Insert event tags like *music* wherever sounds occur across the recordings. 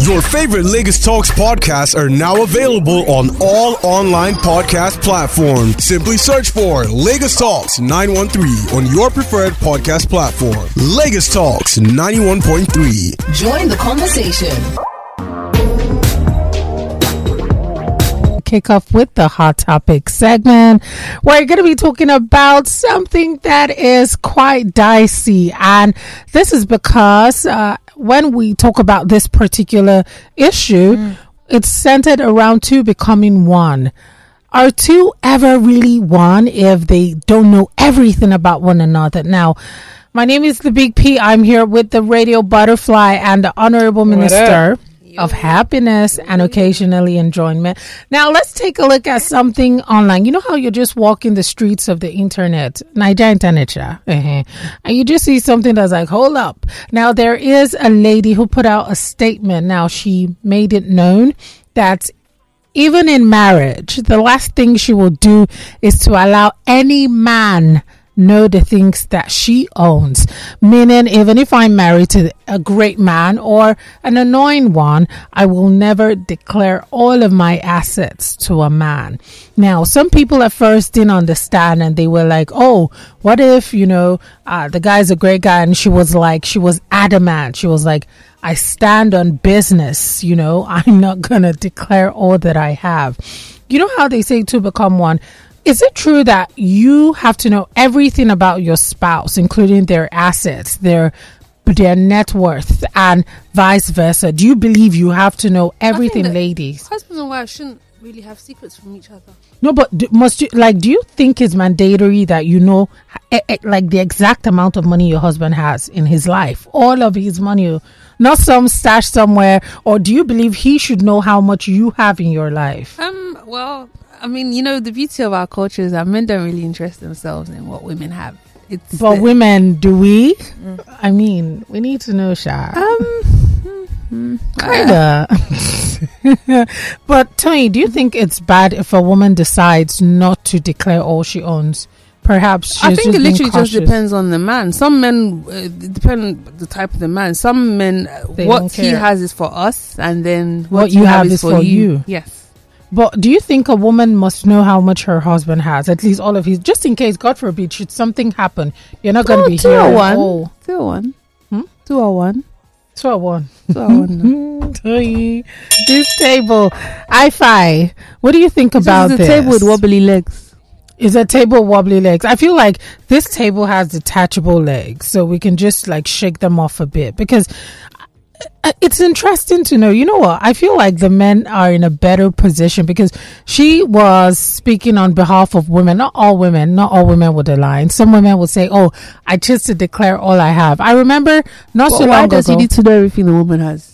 Your favorite Lagos Talks podcasts are now available on all online podcast platforms. Simply search for Lagos Talks 913 on your preferred podcast platform. Lagos Talks 91.3. Join the conversation. kick off with the hot topic segment. We're going to be talking about something that is quite dicey. And this is because uh, when we talk about this particular issue, mm. it's centered around two becoming one. Are two ever really one if they don't know everything about one another? Now, my name is the Big P. I'm here with the radio butterfly and the honorable minister of happiness and occasionally enjoyment. Now let's take a look at something online. You know how you're just walking the streets of the internet, Naija internet, uh-huh. and you just see something that's like, hold up. Now there is a lady who put out a statement. Now she made it known that even in marriage, the last thing she will do is to allow any man know the things that she owns. Meaning, even if I'm married to a great man or an annoying one, I will never declare all of my assets to a man. Now, some people at first didn't understand and they were like, oh, what if, you know, uh, the guy's a great guy and she was like, she was adamant. She was like, I stand on business, you know, *laughs* I'm not going to declare all that I have. You know how they say to become one? Is it true that you have to know everything about your spouse, including their assets, their their net worth, and vice versa? Do you believe you have to know everything, ladies? Husbands and wives shouldn't really have secrets from each other. No, but do, must you like? Do you think it's mandatory that you know, eh, eh, like the exact amount of money your husband has in his life, all of his money, not some stash somewhere, or do you believe he should know how much you have in your life? Um. Well, I mean, you know, the beauty of our culture is that men don't really interest themselves in what women have. It's but the, women, do we? Mm. I mean, we need to know, Sha. Um, kinda. *laughs* *laughs* but Tony, do you think it's bad if a woman decides not to declare all she owns? Perhaps I think it literally just depends on the man. Some men uh, depend the type of the man. Some men, uh, what he has is for us, and then what, what you have, have is for you. you. Yes. But do you think a woman must know how much her husband has? At least all of his, just in case, God forbid, should something happen, you're not going to be two here. Or one. Oh. Two or one. Hmm? Two or one. Two or one. Two or one. *laughs* this table, I fi. What do you think about this? a table with wobbly legs. Is a table wobbly legs? I feel like this table has detachable legs, so we can just like shake them off a bit because Uh, it's interesting to know. You know what? I feel like the men are in a better position because she was speaking on behalf of women. Not all women, not all women would align. Some women would say, "Oh, I choose to declare all I have." I remember not well, so long why ago. does he need to know everything the woman has?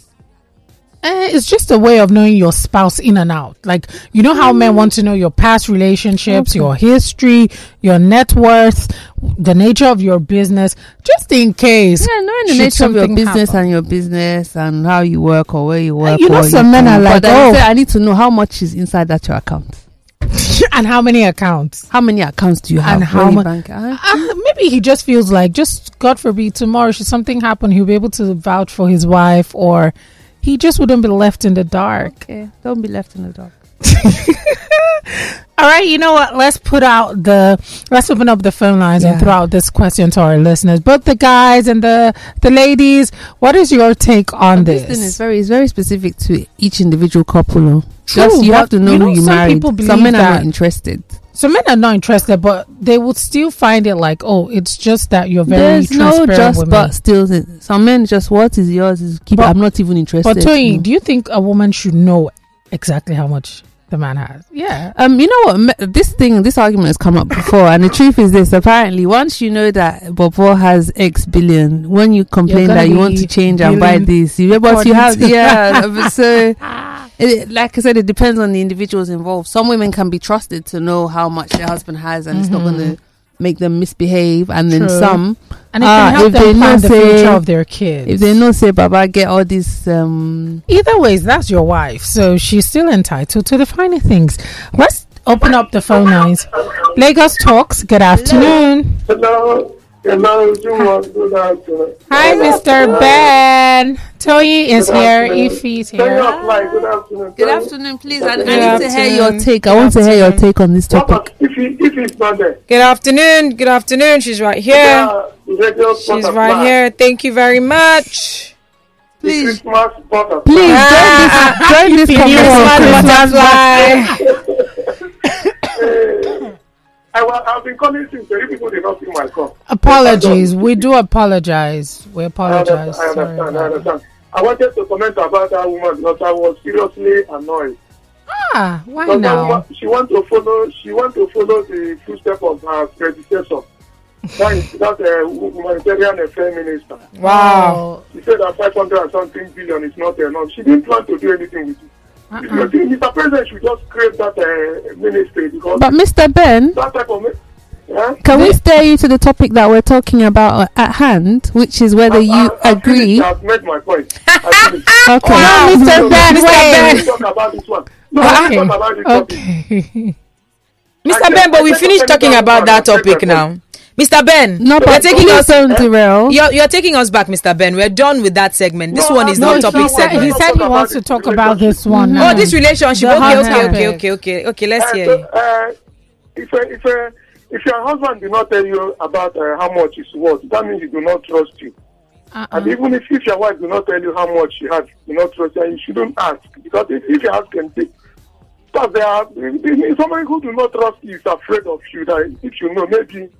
Eh, it's just a way of knowing your spouse in and out. Like, you know how mm. men want to know your past relationships, okay. your history, your net worth, the nature of your business, just in case. Yeah, knowing the nature of your business happen. and your business and how you work or where you work. And you know, some men are like, oh, I need to know how much is inside that your account. *laughs* and how many accounts? How many accounts do you have? And how much? Uh, uh, maybe he just feels like, just God forbid, tomorrow should something happen, he'll be able to vouch for his wife or he just wouldn't be left in the dark. Okay, don't be left in the dark. *laughs* All right, you know what? Let's put out the let's open up the phone lines yeah. and throw out this question to our listeners. Both the guys and the the ladies. What is your take on this? This is very it's very specific to each individual couple. True, Just you have to know, you know who you some married. People some men are not interested. Some men are not interested, but they would still find it like, oh, it's just that you're very There's no just women. but still. Some men just what is yours is keep. But, I'm not even interested. But Tony, do you think a woman should know exactly how much the man has? Yeah. Um. You know what? This thing, this argument has come up before, and the truth is this: apparently, once you know that Bobo has X billion, when you complain that you want to change and buy this, you but you have yeah. *laughs* so it, like I said, it depends on the individuals involved. Some women can be trusted to know how much their husband has, and mm-hmm. it's not going to. Make them misbehave. And True. then some, and it can uh, help them plan the say, future of their kids. If they know, say, Baba, get all this. Um, Either ways, that's your wife, so she's still entitled to the finer things. Let's open up the phone lines. Lagos talks. Good afternoon. Hello. Hello, Good afternoon. Hi, Mr. Ben. Toyi is here. Ife's here. Good afternoon. Good afternoon, please. I, I need to hear your take. I want to hear your take on this topic. Ife's not there. Good afternoon. Good afternoon. She's right here. She's right here. Thank you very much. Please, please join this, ah, ah, ah. join this conversation. I, have been calling since three people did not see my call. Apologies. We do apologize. We apologize. I understand. I understand. I, understand. I wanted to comment about that woman because I was seriously annoyed. Ah, why because now? Woman, she want to follow. She want to follow the footsteps of her predecessor. that is that uh, humanitarian affairs minister. Wow. She said that 500 and something billion is not enough. She didn't plan to do anything with it. Uh-uh. Mr. President should just create that uh, ministry because. But Mr. Ben. That type of. Yeah? Can we stay to the topic that we're talking about at hand, which is whether I, you I, agree? I've made my point. *laughs* okay, wow. Mr. Ben, Mr. Ben. Talk about this one. No, okay. this okay. Mr. Ben, but we finished talking about that topic now. Mr. Ben, no, but you're taking us on derail. You're, you're taking us back, Mr. Ben. We're done with that segment. This no, one is no, not topic segment. He said he wants to talk about this one. Now. Oh, this relationship. Okay, okay, okay, okay, okay, okay. Let's uh, hear so, uh, if uh, if uh, if your husband did not tell you about uh, how much it's worth, that means he do not trust you. Uh-uh. And even if, if your wife do not tell you how much she has, do not trust you, you shouldn't ask because if, if you ask and because there are somebody who do not trust you is afraid of you. That if you know, maybe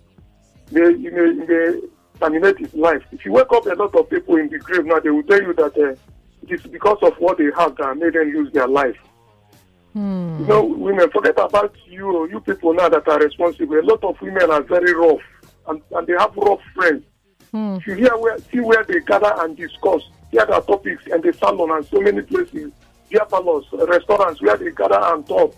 may, you may, may terminate his life. If you wake up a lot of people in the grave now, they will tell you that uh, it is because of what they have that made them lose their life. Hmm. You know, women, forget about you, you people now that are responsible. A lot of women are very rough and, and they have rough friends. Hmm. If you hear where, see where they gather and discuss, hear their topics and the salon and so many places, beer parlors, restaurants where they gather and talk,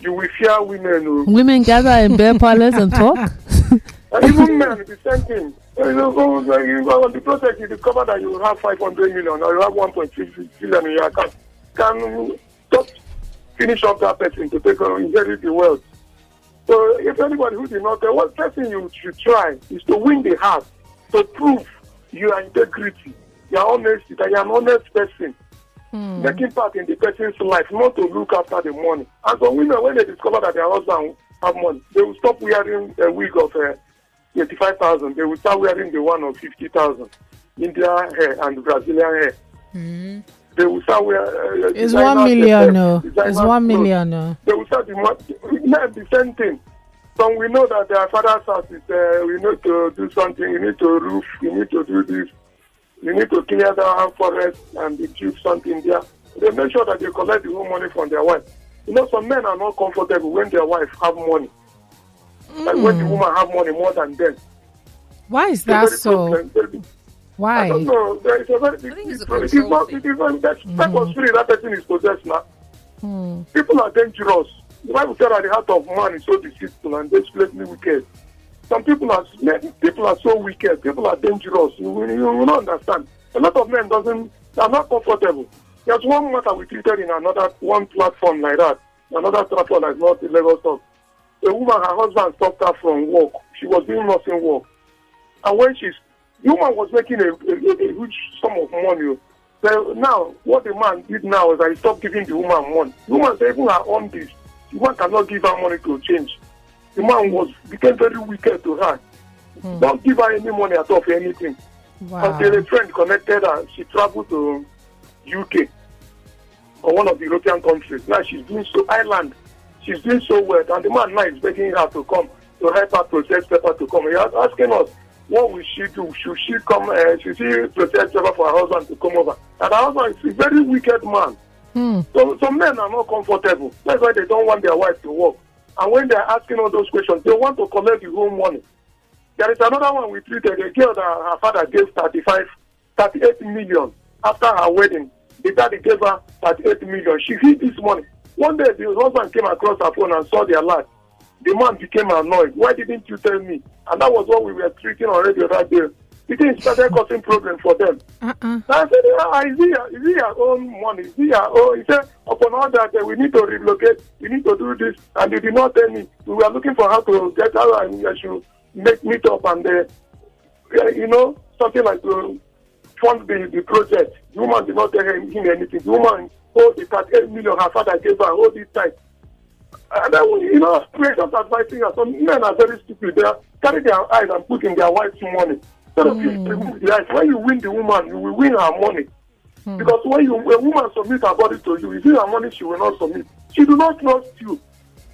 you will fear women. Oh. women gather in beer parlors and talk? *laughs* And even men, the same thing. You know, on the project, you discover that you have 500 million or you have 1.3 billion in your account. Can just finish up that person to take on inherit the wealth. So if anybody who did not, the one person you should try is to win the heart, to prove your integrity, your honesty, that you're an honest person. Hmm. Making part in the person's life, not to look after the money. And so women, when they discover that their husband have money, they will stop wearing a wig of uh, 25,000, they will start wearing the one of 50,000. India hair and Brazilian hair. Mm-hmm. They will start wearing. Uh, it's one million, no. It's one million, no. They will start the, the same thing. So we know that their father's house is uh, we need to do something, we need to roof, we need to do this, we need to clear the forest and build something there. They make sure that they collect the whole money from their wife. You know, some men are not comfortable when their wife have money. Mm. Like when the woman have money more than them. Why is that so? Why? I don't know. There is a very big. It is not. It is not. That mm. type of spirit that person is possessed now. Mm. People are dangerous. The Bible says that the heart of man is so deceitful and desperately wicked. Some people are people are so wicked. People are dangerous. You, you, you don't understand. A lot of men doesn't. They are not comfortable. There's one matter we treated in another one platform like that. Another platform like not in Lagos Talk a woman, her husband stopped her from work. She was doing nursing work. And when she's, the woman was making a, a, a huge sum of money. So now, what the man did now is that he stopped giving the woman money. The woman said, even her own this, the man cannot give her money to change. The man was became very wicked to her. Hmm. Don't give her any money at all for anything. Wow. Until a friend connected her, she traveled to UK or one of the European countries. Now she's doing so Ireland she's doing so well, and the man now is begging her to come to help her process paper to come. He was asking us, what will she do? Should she come? Uh, should she process paper for her husband to come over? And her husband is a very wicked man. Hmm. So some men are not comfortable. That's why they don't want their wife to work. And when they're asking all those questions, they want to collect the whole money. There is another one we treated, a girl that her father gave 35, 38 million after her wedding. The daddy gave her 38 million. She hid this money. One day, the husband came across her phone and saw the alert. The man became annoyed. Why didn't you tell me? And that was what we were treating already that day. The thing started causing problem for them. Uh-uh. I said, ah, is, he, is he your own money? Is he your own? He said, upon all that, uh, we need to relocate. We need to do this. And they did not tell me. We were looking for how to get how I should make meet up. And uh, you know, something like to fund the, the project. The woman did not tell him, him anything. The woman hold the 38 million her father gave her, all it tight. And then, you know, we're just advising her. Some men are very stupid. They are carry their eyes and put in their wife's money. Instead of mm. the eyes, when you win the woman, you will win her money. Mm. Because when you a woman submit her body to you, if you her money, she will not submit. She do not trust you.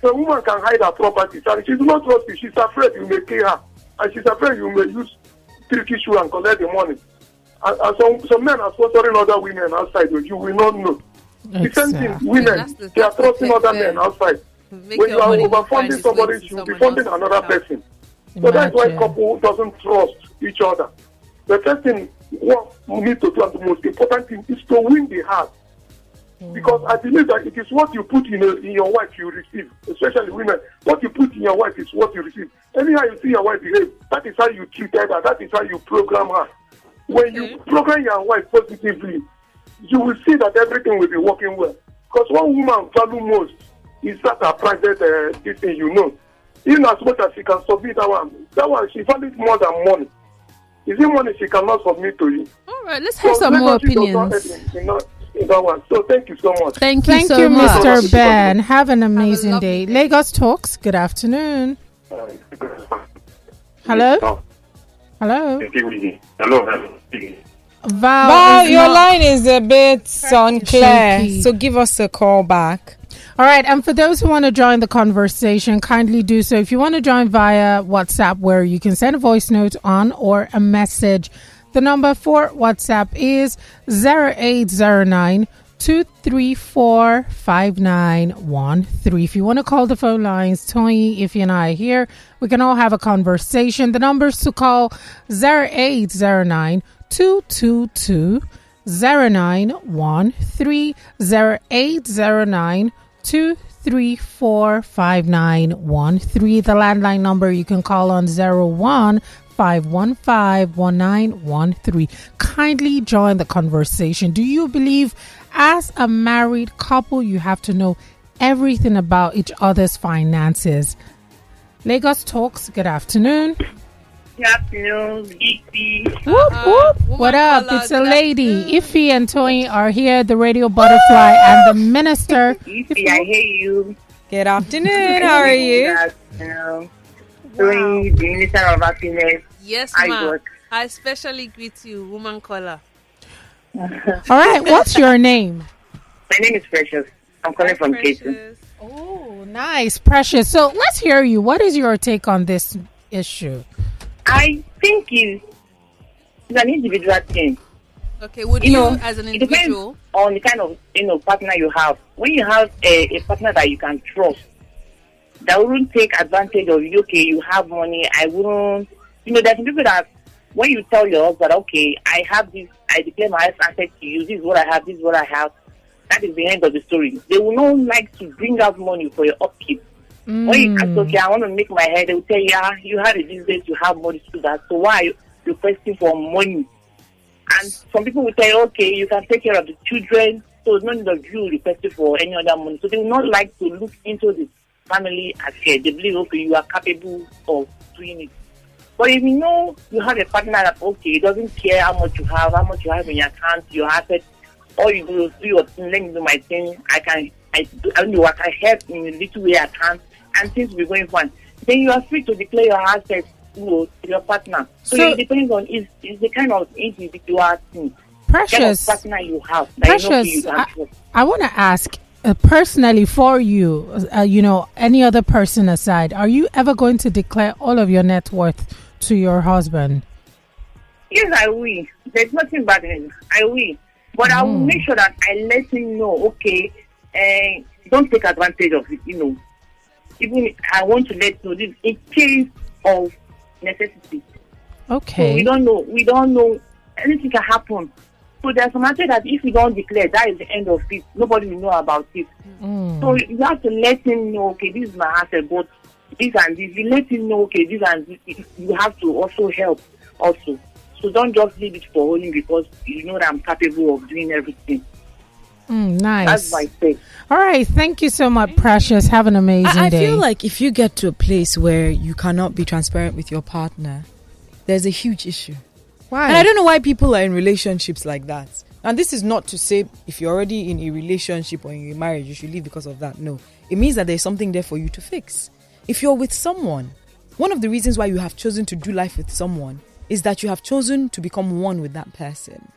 So a woman can hide her properties and she do not trust you. She's afraid you may kill her. And she's afraid you may use tricky shoe and collect the money. And, and some, some men are sponsoring other women outside, you will not know. Exactly. The same thing, women, the, they are trusting other men outside. When you are overfunding somebody, you will be funding another person. Imagine. So that's why couple doesn't trust each other. The first thing what we need to do, and the most important thing, is to win the heart. Mm. Because I believe that it is what you put in, a, in your wife you receive, especially women. What you put in your wife is what you receive. Anyhow you see your wife behave, that is how you treat her, that is how you program her. When you program your wife positively, you will see that everything will be working well. Because one woman value most is that her private uh, thing you know. Even as much as she can submit that one, that one she values more than money. Is it money she cannot submit to you? All right, let's have so some more opinions. In, in, in that one. So thank you so much. Thank you, thank so you, much. Mr. Ben. Have an amazing have day. day. Lagos Talks. Good afternoon. Hello. Hello. Hello. Val, Val your line is a bit unclear, so give us a call back. All right, and for those who want to join the conversation, kindly do so. If you want to join via WhatsApp, where you can send a voice note on or a message, the number for WhatsApp is 0809 234 5913. If you want to call the phone lines, Tony, if you and I are here, we can all have a conversation. The numbers to call 0809 222 0913 0809 234 5913. The landline number you can call on 01 515 Kindly join the conversation. Do you believe, as a married couple, you have to know everything about each other's finances? Lagos Talks, good afternoon. Good afternoon, Ify. Whoop, uh, whoop. what up? It's a lady. Ify and Toy are here, the radio butterfly and the minister. *laughs* Ify, I hear you. Good afternoon. How are you? Good afternoon. Wow. the Minister of Happiness. Yes, ma'am. I especially greet you, woman caller. *laughs* All right, what's your name? My name is Precious. I'm calling Hi, from Caton. Oh, nice, Precious. So let's hear you. What is your take on this issue? I think it's, it's an individual thing. Okay, would you, you know, as an individual? on the kind of you know partner you have. When you have a, a partner that you can trust, that wouldn't take advantage of you. Okay, you have money. I wouldn't. You know, there's people that when you tell your husband, okay, I have this, I declare my asset to you. This is what I have. This is what I have. That is the end of the story. They will not like to bring out money for your upkeep. Mm. When you ask, okay, I want to make my head, they will tell you, yeah, you had a business, you have money to do that. So why are you requesting for money? And some people will say, okay, you can take care of the children, so none of you requesting for any other money. So they will not like to look into the family as care. They believe, okay, you are capable of doing it. But if you know you have a partner that, okay, it doesn't care how much you have, how much you have in your account, your assets, all you do is do your thing, let me do my thing, I can, I, I know I help in a little way I can, and things will be going fine. Then you are free to declare your assets you know, to your partner. So, so it depends on is is the kind of individual thing. Precious kind of partner you have. Precious, you I, I want to ask uh, personally for you, uh, you know, any other person aside, are you ever going to declare all of your net worth to your husband? Yes, I will. There's nothing bad in it. I will. But mm. I will mm. make sure that I let him know, okay, uh, don't take advantage of it, you know even I want to let you know this in case of necessity. Okay. So we don't know. We don't know anything can happen. So there's some matter that if we don't declare, that is the end of it. Nobody will know about it. Mm. So you have to let him know, okay, this is my asset, but this and this. You let him know, okay, this and this. You have to also help also. So don't just leave it for holding because you know that I'm capable of doing everything. Mm, nice. That's my take. All right. Thank you so much, Precious. Have an amazing I, I day. feel like if you get to a place where you cannot be transparent with your partner, there's a huge issue. Why? And I don't know why people are in relationships like that. And this is not to say if you're already in a relationship or in a marriage, you should leave because of that. No. It means that there's something there for you to fix. If you're with someone, one of the reasons why you have chosen to do life with someone is that you have chosen to become one with that person.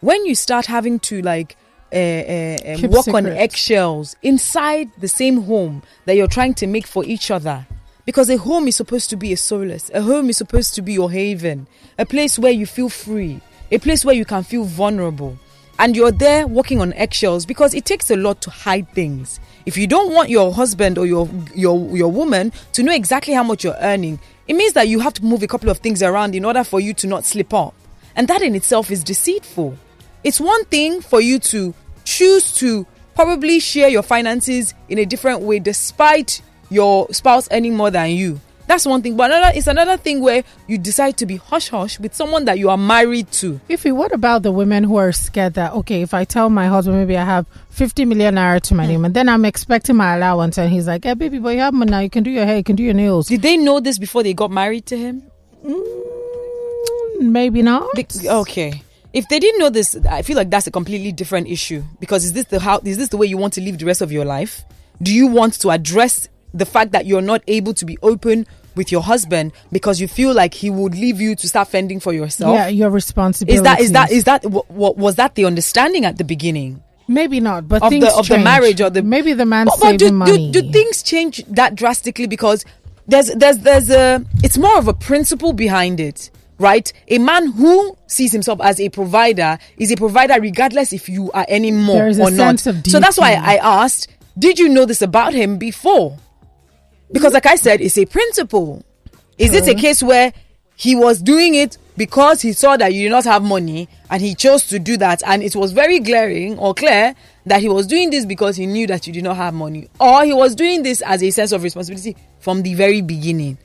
When you start having to like uh, uh, um, walk on eggshells inside the same home that you're trying to make for each other, because a home is supposed to be a solace, a home is supposed to be your haven, a place where you feel free, a place where you can feel vulnerable and you're there walking on eggshells because it takes a lot to hide things. If you don't want your husband or your your your woman to know exactly how much you're earning, it means that you have to move a couple of things around in order for you to not slip up. And that in itself is deceitful. It's one thing for you to choose to probably share your finances in a different way despite your spouse earning more than you. That's one thing. But another it's another thing where you decide to be hush hush with someone that you are married to. If you what about the women who are scared that okay, if I tell my husband maybe I have fifty million naira to my hmm. name and then I'm expecting my allowance and he's like, Hey baby, but you have money now, you can do your hair, you can do your nails. Did they know this before they got married to him? Mm, maybe not. okay if they didn't know this, I feel like that's a completely different issue. Because is this the how is this the way you want to live the rest of your life? Do you want to address the fact that you're not able to be open with your husband because you feel like he would leave you to start fending for yourself. Yeah, your responsibility. Is that is that is that what was that the understanding at the beginning? Maybe not, but of things the of change. the marriage or the maybe the man oh, but, but saving do, money. Do, do things change that drastically because there's there's there's a it's more of a principle behind it right? A man who sees himself as a provider is a provider regardless if you are any more or not. So that's why I asked, did you know this about him before? Because, like I said, it's a principle. Is it a case where he was doing it because he saw that you did not have money and he chose to do that, and it was very glaring or clear that he was doing this because he knew that you did not have money, or he was doing this as a sense of responsibility from the very beginning?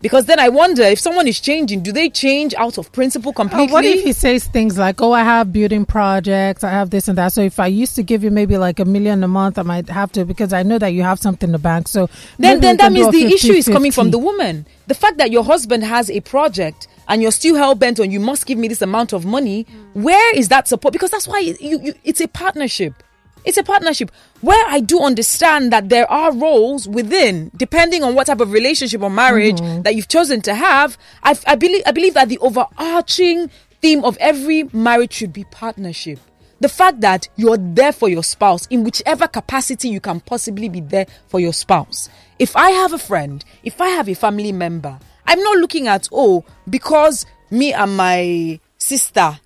Because then I wonder if someone is changing, do they change out of principle completely? Uh, what if he says things like, "Oh, I have building projects, I have this and that." So if I used to give you maybe like a million a month, I might have to because I know that you have something in the bank. So then, then that means the 50, issue is coming from the woman. The fact that your husband has a project and you're still hell bent on you must give me this amount of money. Where is that support? Because that's why you, you it's a partnership. It's a partnership where I do understand that there are roles within, depending on what type of relationship or marriage mm-hmm. that you've chosen to have. I, I believe I believe that the overarching theme of every marriage should be partnership. The fact that you're there for your spouse in whichever capacity you can possibly be there for your spouse. If I have a friend, if I have a family member, I'm not looking at, oh, because me and my sister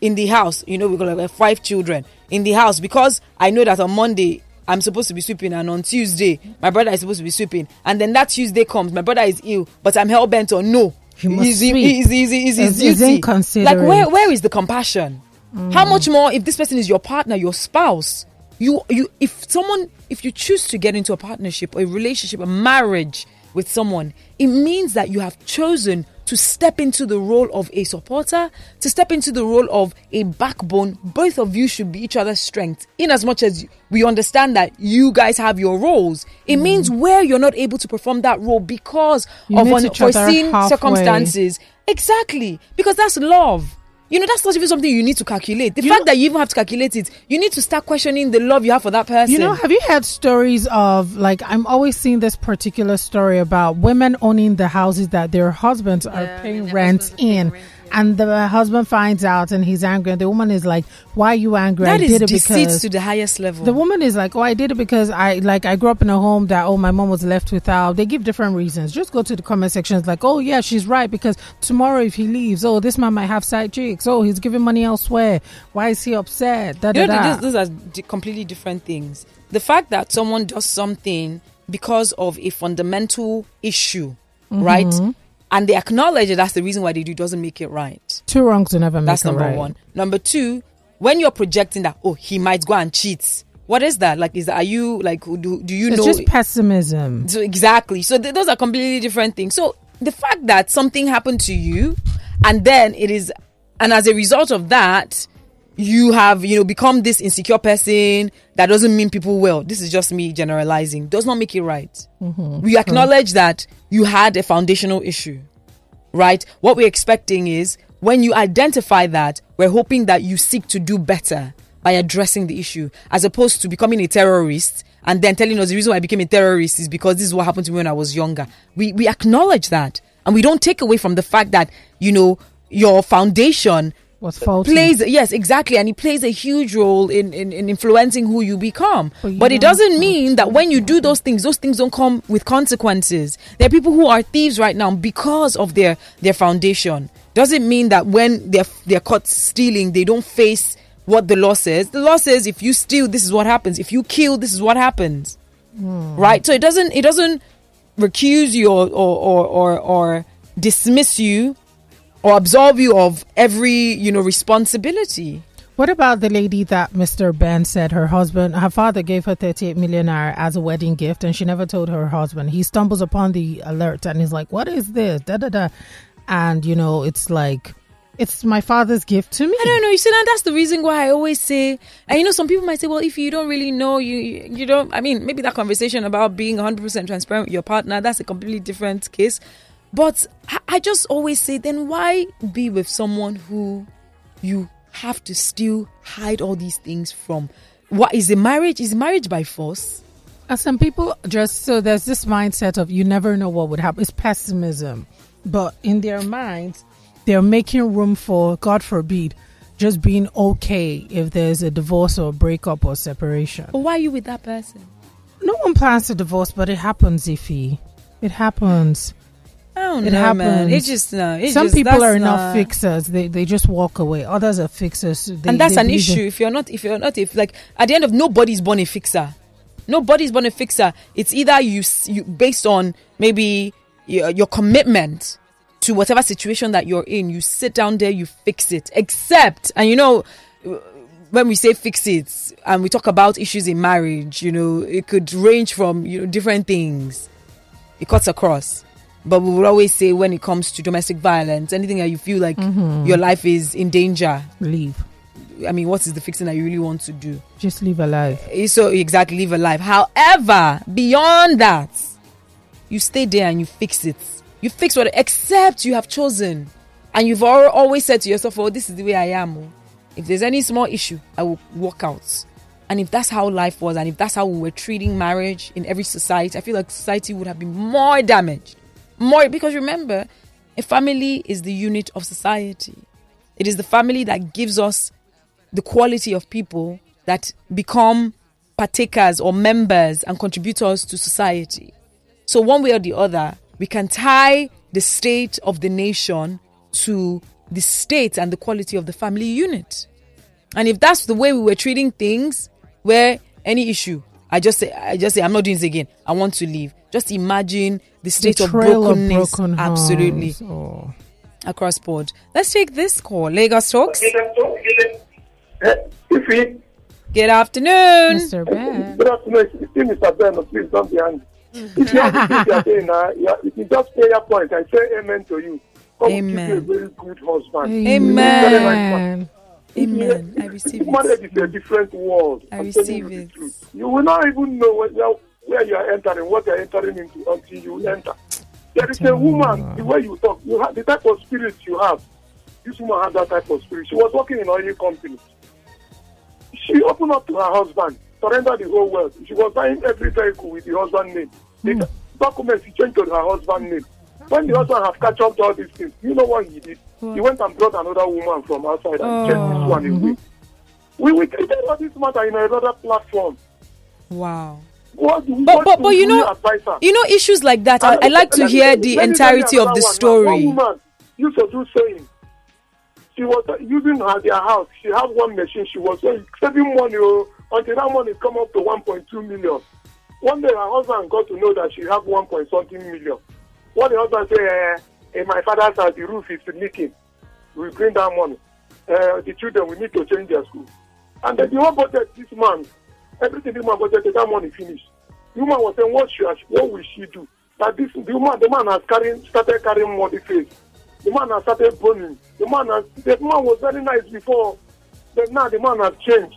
in the house, you know, we've got like five children in the house because I know that on Monday I'm supposed to be sweeping and on Tuesday my brother is supposed to be sweeping. And then that Tuesday comes my brother is ill but I'm hell bent on no. He must he's, he's, he's, he's, he's, he's duty. like where where is the compassion? Mm. how much more if this person is your partner your spouse? You you if someone if you choose to get into a partnership a relationship a marriage with someone it means that you have chosen to step into the role of a supporter, to step into the role of a backbone. Both of you should be each other's strength. In as much as we understand that you guys have your roles, it mm. means where you're not able to perform that role because you of unforeseen circumstances. Exactly, because that's love. You know, that's not even something you need to calculate. The you fact know, that you even have to calculate it, you need to start questioning the love you have for that person. You know, have you heard stories of, like, I'm always seeing this particular story about women owning the houses that their husbands yeah, are paying rent in. Rent and the husband finds out and he's angry. And the woman is like why are you angry? That i did it because to the highest level. The woman is like oh i did it because i like i grew up in a home that oh my mom was left without. They give different reasons. Just go to the comment sections like oh yeah she's right because tomorrow if he leaves oh this man might have side chicks. Oh he's giving money elsewhere. Why is he upset? Da, da, those are completely different things. The fact that someone does something because of a fundamental issue mm-hmm. right and they acknowledge that that's the reason why they do doesn't make it right. Two wrongs will never make it right. That's number right. one. Number two, when you're projecting that, oh, he might go and cheat. What is that? Like, is that, are you like, do, do you it's know? It's just pessimism. So exactly. So th- those are completely different things. So the fact that something happened to you, and then it is, and as a result of that, you have you know become this insecure person that doesn't mean people well this is just me generalizing does not make it right mm-hmm. we acknowledge that you had a foundational issue right? What we're expecting is when you identify that, we're hoping that you seek to do better by addressing the issue, as opposed to becoming a terrorist and then telling us the reason why I became a terrorist is because this is what happened to me when I was younger. We we acknowledge that, and we don't take away from the fact that you know your foundation was faulty. plays yes exactly. And it plays a huge role in, in, in influencing who you become. But, but it doesn't mean that when you do those things those things don't come with consequences. There are people who are thieves right now because of their their foundation. Doesn't mean that when they're they're caught stealing they don't face what the law says. The law says if you steal this is what happens. If you kill this is what happens. Mm. right? So it doesn't it doesn't recuse you or or or, or, or dismiss you or absolve you of every you know responsibility what about the lady that Mr. Ben said her husband, her father gave her 38 million as a wedding gift and she never told her husband? He stumbles upon the alert and he's like, What is this? Da da da. And, you know, it's like, it's my father's gift to me. I don't know. You see, and that's the reason why I always say, and you know, some people might say, well, if you don't really know, you you don't. I mean, maybe that conversation about being 100% transparent with your partner, that's a completely different case. But I just always say, then why be with someone who you have to still hide all these things from? What is a marriage? Is marriage by force? Uh, some people just so there's this mindset of you never know what would happen. It's pessimism, but in their minds, they're making room for God forbid just being okay if there's a divorce or a breakup or separation. But why are you with that person? No one plans to divorce, but it happens, Ify. It happens. I don't it know, happens. man. It just no. It Some just, people are not fixers. They they just walk away. Others are fixers. They, and that's an issue. If you're not, if you're not, if like at the end of nobody's born a fixer. Nobody's born a fixer. It's either you you based on maybe your, your commitment to whatever situation that you're in. You sit down there, you fix it. Except, and you know when we say fix it and we talk about issues in marriage, you know, it could range from you know different things. It cuts across. But we would always say when it comes to domestic violence, anything that you feel like mm-hmm. your life is in danger, leave. I mean, what is the fixing that you really want to do? Just live a life. so exactly, live a life. However, beyond that, you stay there and you fix it. You fix what, except you have chosen, and you've always said to yourself, "Oh, this is the way I am." Oh. If there's any small issue, I will walk out. And if that's how life was, and if that's how we were treating marriage in every society, I feel like society would have been more damaged more because remember, a family is the unit of society. It is the family that gives us the quality of people that become partakers or members and contributors to society. So, one way or the other, we can tie the state of the nation to the state and the quality of the family unit. And if that's the way we were treating things, where any issue, I just say, I just say, I'm not doing this again. I want to leave. Just imagine the state the of brokenness. Of broken absolutely. Oh. Across board. Let's take this call. Lagos Talks. Good afternoon. Mr. Ben. Good afternoon. Mr. Ben. Please don't be angry. If you have saying, uh, if you just pay your point, I say amen to you. God amen. Give you a very good husband. Amen. Amen. I receive it. Marriage is a different world. I receive it. You will not even know what where you are entering, what you are entering into until you enter. There is a woman, the way you talk, you have the type of spirit you have. This woman had that type of spirit. She was working in oil company. She opened up to her husband, surrendered the whole world. She was buying every vehicle with the husband name. The mm. documents she changed to her husband name. When the husband have catch up to all these things, you know what he did? What? He went and brought another woman from outside and oh. checked this one away. Mm-hmm. We, we treated all this matter in another platform. Wow. What, but but, but you know you know issues like that. I, I like to hear the entirety of the story. One woman used to do saying she was using her their house. She had one machine. She was saving money oh, until that money come up to 1.2 million. One day her husband got to know that she have one point something million. What the husband say? Eh, in my father's house, the roof is leaking. We bring that money. Uh, the children, we need to change their school. And then the whole budget this month everything the woman budgeted that money finished the woman was saying what she what will she do that this the woman the man has carrying started carrying money face the man has started burning the man has the man was very nice before but now the man has changed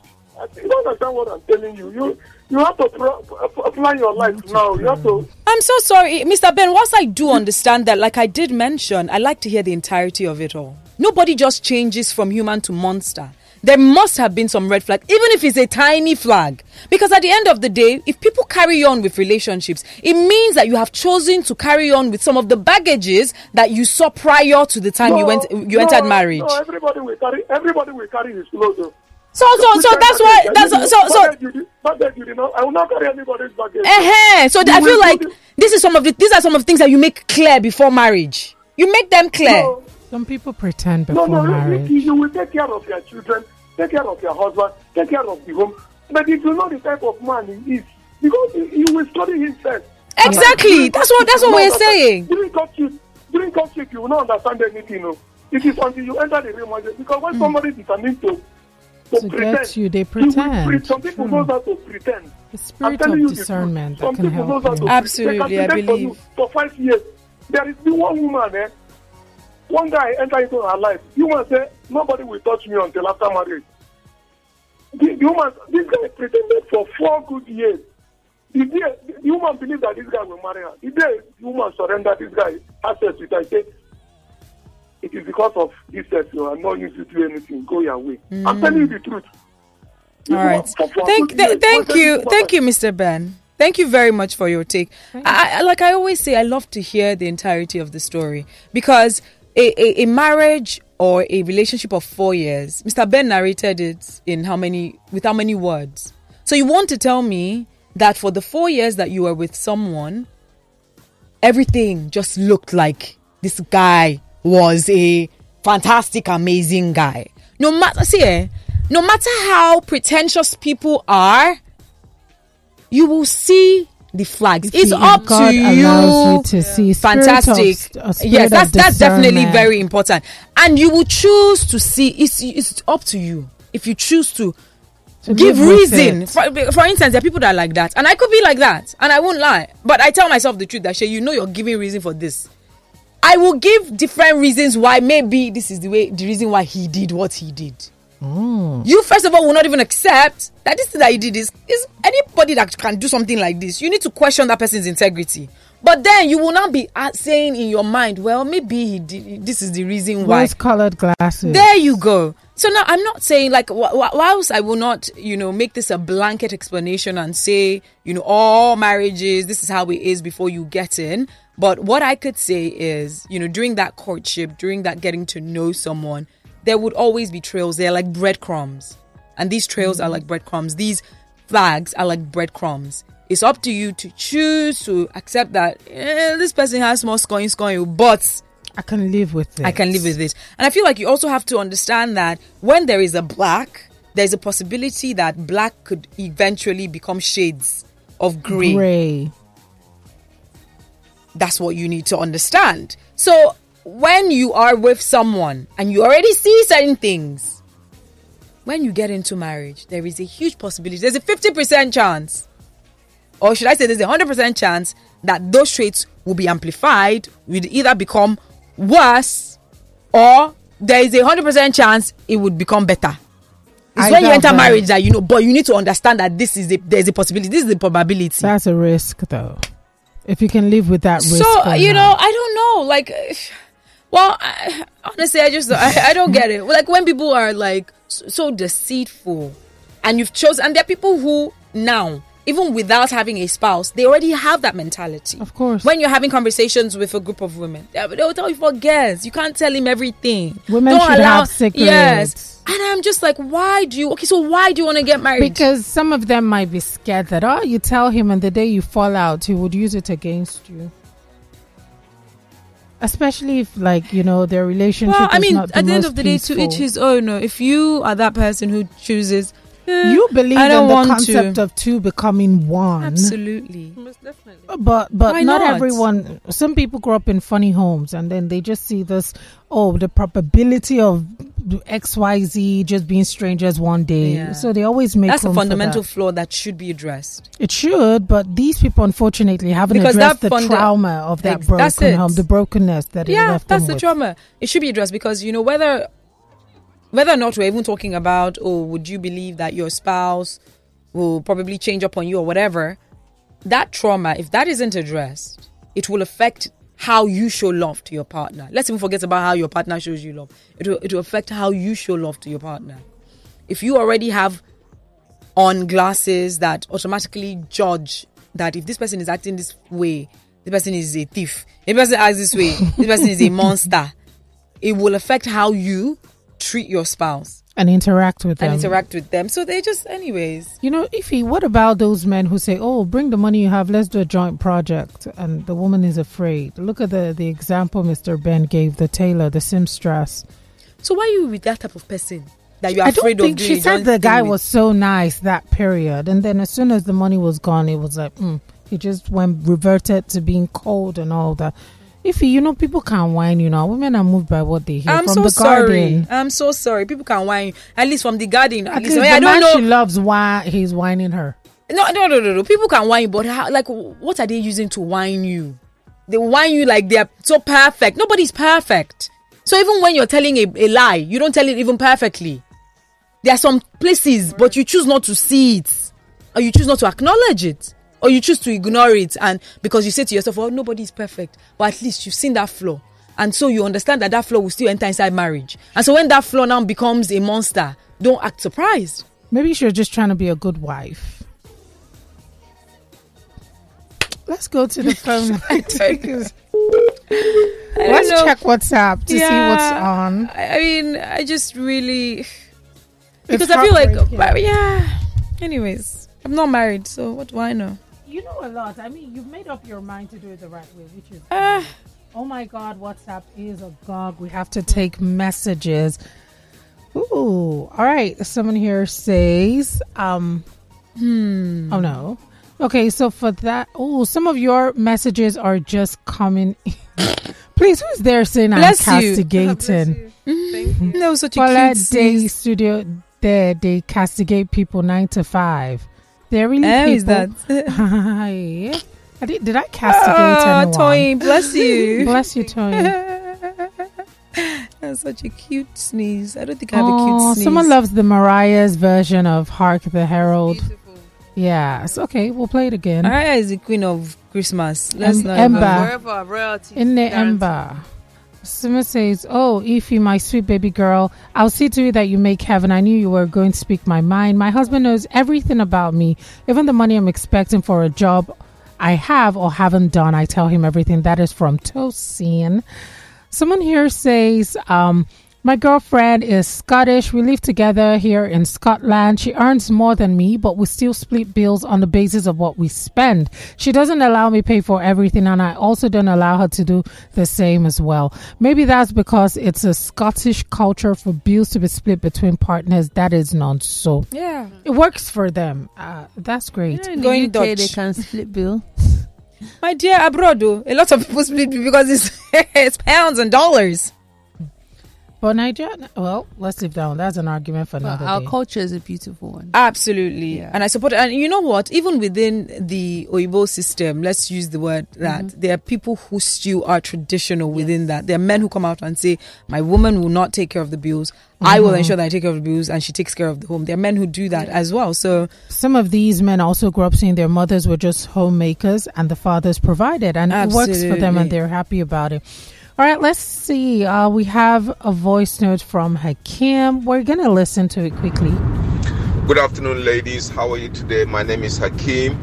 you don't understand what i'm telling you you you have to pro- apply your life now you have to I'm so sorry, Mr. Ben. Whilst I do understand that, like I did mention, I like to hear the entirety of it all. Nobody just changes from human to monster. There must have been some red flag, even if it's a tiny flag. Because at the end of the day, if people carry on with relationships, it means that you have chosen to carry on with some of the baggages that you saw prior to the time no, you went you no, entered marriage. No, everybody will carry everybody will carry his load. though. So so so that's why that's so so. Baggage, you did not, I will not carry anybody's baggage. Uh-huh. So I feel like this- this is some of the these are some of the things that you make clear before marriage. You make them clear. No, Some people pretend no, before no. You, marriage. you will take care of your children, take care of your husband, take care of the home. But if you know the type of man he is, because you, you will study himself. first. Exactly. That's what that's what we're saying. During courtship, during courtship, you will not understand anything. No. It is until you enter the real marriage. Because when somebody is determined to, to, To pretend, get you, they you pretend. pre- some people True. know how to pretend. The spirit of discernment that Some can people help knows how you. to Absolutely, I can for believe. For five years, there is the one woman. Eh, one guy enter into her life. The woman say nobody will touch me until after marriage. The, the woman, this guy pretended for four good years. The day the, the woman believed that this guy will marry her. The day the woman surrendered this guy access with her, say it is because of this sex. You are not used to do anything. Go your way. I'm hmm. telling you the truth. The All woman right. Thank, th- thank you, thank you, Mr. Ben. Thank you very much for your take. I, I, like I always say, I love to hear the entirety of the story because a, a, a marriage or a relationship of four years, Mr. Ben narrated it in how many with how many words. So you want to tell me that for the four years that you were with someone, everything just looked like this guy was a fantastic, amazing guy. No matter, see, eh, no matter how pretentious people are, you will see the flags. If it's you- up God to you. you to see Fantastic. of- yes, that's that's definitely very important. And you will choose to see. It's it's up to you if you choose to To give reason. For, for instance, there are people that are like that, and I could be like that, and I won't lie. But I tell myself the truth that Shay, you know, you're giving reason for this. I will give different reasons why. Maybe this is the way, the reason why he did what he did. Mm. You first of all will not even accept that this thing that he did is is anybody that can do something like this. You need to question that person's integrity. But then you will not be saying in your mind, well, maybe he did. This is the reason why. Rose colored glasses. There you go. So now I'm not saying like wh- wh- whilst I will not, you know, make this a blanket explanation and say, you know, all marriages this is how it is before you get in. But what I could say is, you know, during that courtship, during that getting to know someone, there would always be trails. They're like breadcrumbs, and these trails are like breadcrumbs. These flags are like breadcrumbs. It's up to you to choose to accept that eh, this person has more scoring, scoring, but I can live with it. I can live with it. And I feel like you also have to understand that when there is a black, there's a possibility that black could eventually become shades of gray. Gray. That's what you need to understand. So when you are with someone and you already see certain things, when you get into marriage, there is a huge possibility. There's a 50% chance, or should I say, there's a 100% chance that those traits will be amplified, will either become worse, or there is a 100% chance it would become better. It's when you enter way. marriage that you know, but you need to understand that this is a, there's a possibility, this is the probability. That's a risk, though. If you can live with that risk. So you know. I don't know. Like, well, I, honestly, I just I, I don't get it. Like when people are like so, so deceitful, and you've chosen, and there are people who now, even without having a spouse, they already have that mentality. Of course. When you're having conversations with a group of women, they will tell you for guess. You can't tell him everything. Women should have secrets. Yes. And I'm just like, why do you? Okay, so why do you want to get married? Because some of them might be scared that, oh, you tell him, and the day you fall out, he would use it against you. Especially if, like, you know, their relationship Well, I mean, at the end of the day, to each his own. no. If you are that person who chooses, You believe I don't in the concept to. of two becoming one. Absolutely. Most definitely. Uh, but but not, not? everyone. Some people grow up in funny homes, and then they just see this. Oh, the probability of X Y Z just being strangers one day. Yeah. So they always make That's a fundamental that. flaw that should be addressed. It should, but these people unfortunately haven't Because addressed the funda- trauma of that Ex- broken home, the brokenness that it yeah, left that's them the with. trauma. It should be addressed because you know whether whether or not we're even talking about, oh, would you believe that your spouse will probably change up on you or whatever? that trauma, if that isn't addressed, it will affect how you show love to your partner. Let's even forget about how your partner shows you love. It will, it will affect how you show love to your partner. If you already have on glasses that automatically judge that if this person is acting this way, this person is a thief. If this person acts this way, this person is a monster. It will affect how you treat your spouse and interact with them and interact with them. So they just, anyways. You know, Ify, what about those men who say, "Oh, bring the money you have, let's do a joint project," and the woman is afraid? Look at the the example Mr. Ben gave, the tailor, the seamstress. So why are you with that type of person? That you're afraid I don't think of she said the guy with? was so nice that period, and then as soon as the money was gone, it was like, mm, he just went reverted to being cold and all that. If you know, people can whine, you know, women are moved by what they hear I'm from so the sorry. garden. I'm so sorry. People can whine, at least from the garden. At, at least, the I don't man know. She loves why he's whining her. No, no, no, no, no. People can whine, but how, like, what are they using to whine you? They whine you like they're so perfect. Nobody's perfect. So even when you're telling a, a lie, you don't tell it even perfectly. There are some places, but you choose not to see it, or you choose not to acknowledge it or you choose to ignore it and because you say to yourself, "Oh, nobody is perfect," but at least you've seen that flaw, and so you understand that that flaw will still enter inside marriage. And so when that flaw now becomes a monster, don't act surprised. Maybe you're just trying to be a good wife. Let's go to the phone. *laughs* Let's know. check WhatsApp to yeah, see what's on. I mean, I just really because I feel like, yeah. Anyways, I'm not married, so what do I know? You know a lot. I mean, you've made up your mind to do it the right way, which is. Uh, oh my God, WhatsApp is a gog. We have to take messages. Ooh, all right. Someone here says, um, hmm. Oh no. Okay, so for that, oh, some of your messages are just coming. *laughs* Please, who's there saying Bless I'm *laughs* castigating? You. That was such a Paula cute Day Studio. There, they castigate people nine to five. There really oh, people. Is that? *laughs* Hi. I did, did I castigate oh, ah, anyone? Toy, bless *laughs* you. bless you, Toy. That's such a cute sneeze. I don't think I have oh, a cute sneeze. Someone loves the Mariah's version of Hark the Herald. Beautiful. Yes. Okay, we'll play it again. Mariah is the queen of Christmas. Let's em- not Ember. In the Ember. Someone says, Oh, Ify, my sweet baby girl, I'll see to it that you make heaven. I knew you were going to speak my mind. My husband knows everything about me, even the money I'm expecting for a job I have or haven't done. I tell him everything. That is from Tosin. Someone here says, um, my girlfriend is Scottish. We live together here in Scotland. She earns more than me, but we still split bills on the basis of what we spend. She doesn't allow me pay for everything, and I also don't allow her to do the same as well. Maybe that's because it's a Scottish culture for bills to be split between partners. That is not so. Yeah, it works for them. Uh, that's great. Yeah, Going UK, Dutch. they can split bill. *laughs* My dear abroad, though, a lot of people split because it's *laughs* it's pounds and dollars. But Nigeria, well, let's leave that one. That's an argument for another Our day. culture is a beautiful one. Absolutely. Yeah. And I support it. And you know what? Even within the Oyibo system, let's use the word that mm-hmm. there are people who still are traditional within yes. that. There are men who come out and say, my woman will not take care of the bills. Mm-hmm. I will mm-hmm. ensure that I take care of the bills and she takes care of the home. There are men who do that yeah. as well. So some of these men also grew up seeing their mothers were just homemakers and the fathers provided and Absolutely. it works for them and they're happy about it. All right, let's see. Uh, we have a voice note from Hakim. We're going to listen to it quickly. Good afternoon, ladies. How are you today? My name is Hakim.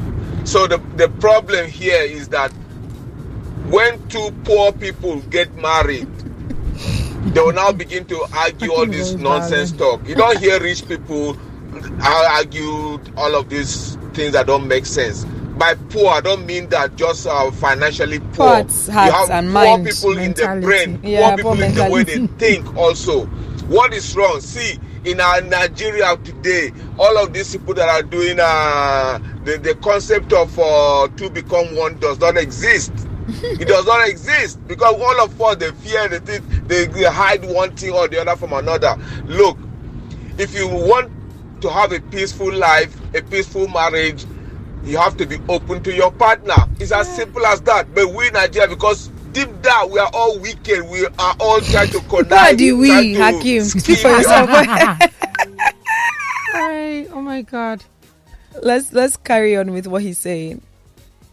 So, the, the problem here is that when two poor people get married, they will now begin to argue all this nonsense talk. You don't hear rich people argue all of these things that don't make sense by poor, I don't mean that just uh, financially poor. Hearts, you have and poor mind, people mentality. in the brain, yeah, poor people poor in the way they think also. What is wrong? See, in our Nigeria today, all of these people that are doing uh, the, the concept of uh, two become one does not exist. it does not exist because all of us they fear the thing, they, they hide one thing or the other from another. Look, if you want to have a peaceful life, a peaceful marriage, you have to be open to your partner. It's as simple as that. But we Nigeria, because deep down we are all wicked. We are all trying to connect. Why do we, Hakim? Speak for yourself. Hi. *laughs* Oh my God. Let's let's carry on with what he's saying.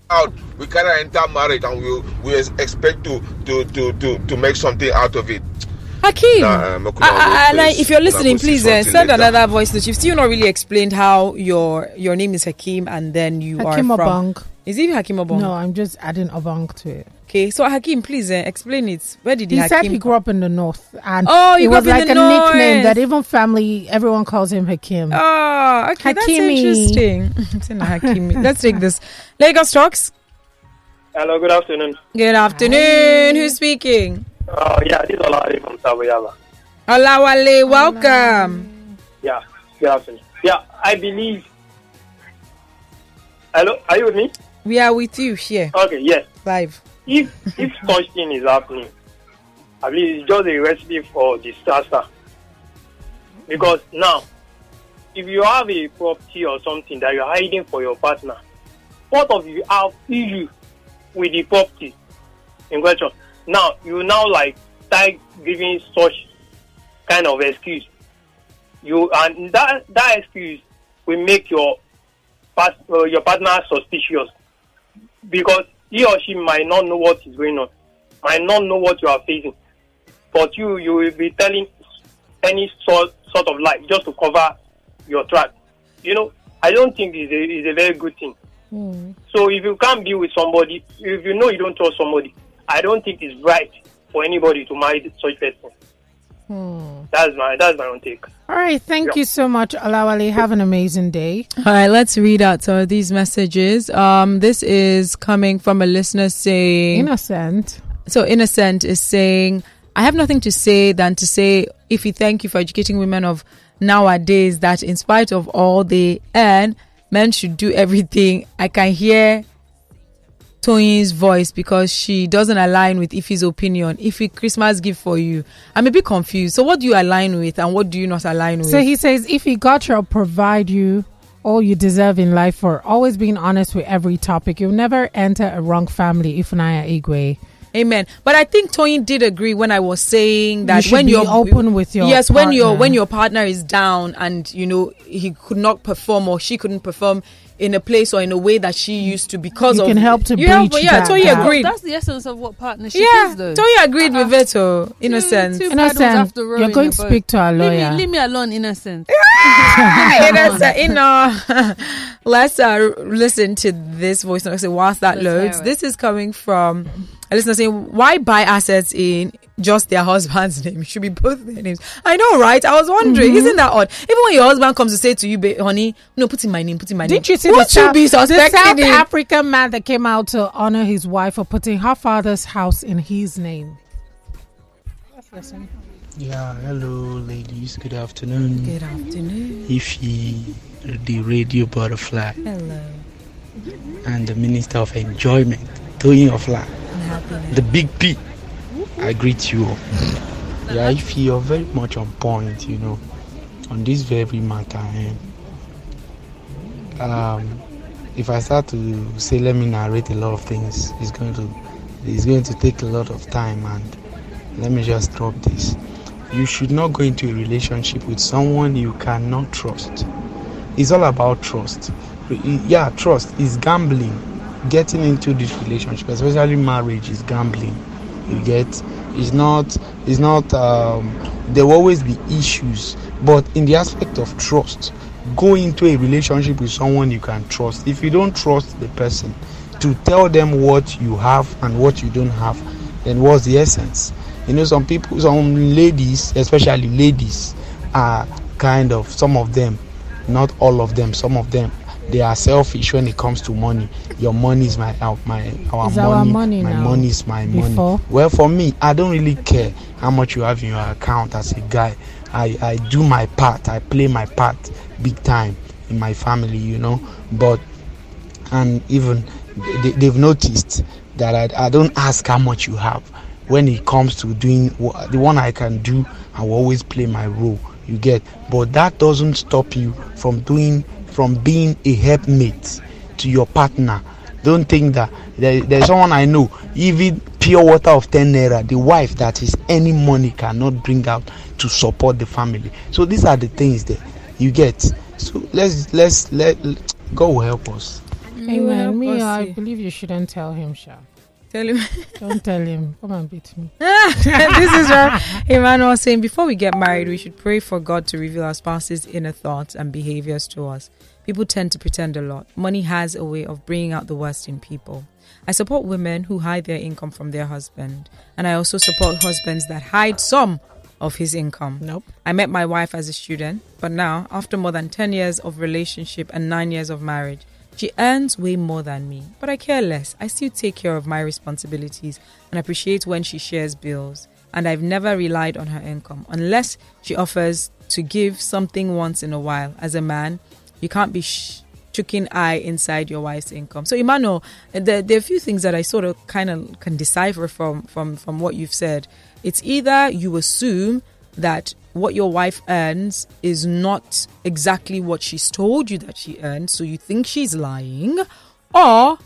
out we cannot enter marriage and we we expect to to to to, to make something out of it Hakeem, nah, um, uh, like, if you're listening, please uh, send later. another voice note. You've still not really explained how your your name is Hakeem and then you Hakeem are from. Is it Hakim Obong? No, I'm just adding Obong to it. Okay, so Hakim, please uh, explain it. Where did he? He Hakeem said he grew up in the north, and oh, it was like a north. nickname that even family, everyone calls him Hakim. Oh, okay, Hakimi. that's interesting. *laughs* Hakimi. Let's take this. Lagos talks. Hello, good afternoon. Good afternoon. Hi. Who's speaking? Oh, yeah, this is Olawale from Sabo Yaba. Olawale, welcome. Yeah, good afternoon. Yeah, I believe. Hello, are you with me? We are with you here. Okay, yes. Live. If if *laughs* such thing is happening, I believe it's just a recipe for disaster. Because now, if you have a property or something that you're hiding for your partner, both of you have issue with the property in question? Now you now like start giving such kind of excuse. You and that that excuse will make your part, uh, your partner suspicious because he or she might not know what is going on, might not know what you are facing, but you you will be telling any sort sort of lie just to cover your track. You know, I don't think it's a, it's a very good thing. Mm. So if you can't be with somebody, if you know you don't trust somebody, I don't think it's right for anybody to marry such person. Hmm. That's my that's my own take. All right, thank yeah. you so much, Olawale. Have an amazing day. All right, let's read out some of these messages. Um, this is coming from a listener saying innocent. So innocent is saying, I have nothing to say than to say, if you thank you for educating women of nowadays that in spite of all they earn, men should do everything. I can hear Toyin's voice because she doesn't align with Ify's opinion. Ify Christmas gift for you. I'm a bit confused. So what do you align with and what do you not align with? So he says Ife God shall provide you all you deserve in life for always being honest with every topic. You'll never enter a wrong family, Ifunanya Igwe. Amen. But I think Toyin did agree when I was saying that you when you're open with your yes, partner. when your when your partner is down and you know he could not perform or she couldn't perform, in a place or in a way that she used to because you of can help to you breach yeah, Toyin agreed. That's the essence of what partnership yeah, is, though. Toyin agreed uh, with it, oh, innocent. Two, two innocent, you're going to speak to our lawyer. Leave me, leave me alone, innocent. *laughs* innocent, you know. *laughs* Let's uh, listen to this voice note. So whilst that Let's loads, this is coming from a listener saying, "Why buy assets in just their husband's *laughs* name. It should be both their names. I know, right? I was wondering, mm-hmm. isn't that odd? Even when your husband comes to say to you, honey, no, put in my name, put in my Didn't name. you see Would the, you be the South African man that came out to honor his wife for putting her father's house in his name? Yeah, hello, ladies. Good afternoon. Good afternoon. Ify, the radio butterfly. Hello. And the Minister of Enjoyment, Toyin of Life. The Big P. I greet you. Yeah, I feel very much on point, you know, on this very matter. And, um, if I start to say, let me narrate a lot of things, it's going to it's going to take a lot of time. And let me just drop this: you should not go into a relationship with someone you cannot trust. It's all about trust. Yeah, trust is gambling. Getting into this relationship, especially marriage, is gambling. You get it's not it's not um, there will always be issues but in the aspect of trust go into a relationship with someone you can trust if you don't trust the person to tell them what you have and what you don't have then what's the essence? You know some people some ladies especially ladies are kind of some of them not all of them some of them they are selfish when it comes to money. Your money is my uh, my our is money. Our money my now. money is my Before? money. Well, for me, I don't really care how much you have in your account as a guy. I I do my part. I play my part big time in my family, you know. But and even they, they've noticed that I, I don't ask how much you have when it comes to doing the one I can do. I will always play my role. You get, but that doesn't stop you from doing from being a helpmate to your partner. Don't think that there, there's someone I know, even pure water of 10 naira, the wife that is any money cannot bring out to support the family. So these are the things that you get. So let's let's let God will help us. Amen. Me, I believe you shouldn't tell him, Sha. Tell him. Don't tell him. Come and beat me. *laughs* this is what Emmanuel saying. Before we get married, we should pray for God to reveal our spouse's inner thoughts and behaviors to us. People tend to pretend a lot. Money has a way of bringing out the worst in people. I support women who hide their income from their husband, and I also support husbands that hide some of his income. Nope. I met my wife as a student, but now, after more than 10 years of relationship and 9 years of marriage, she earns way more than me, but I care less. I still take care of my responsibilities and appreciate when she shares bills. And I've never relied on her income unless she offers to give something once in a while. As a man, you can't be sh- eye inside your wife's income. So, Emmanuel, there, there are a few things that I sort of kind of can decipher from, from, from what you've said. It's either you assume that what your wife earns is not exactly what she's told you that she earns, so you think she's lying, or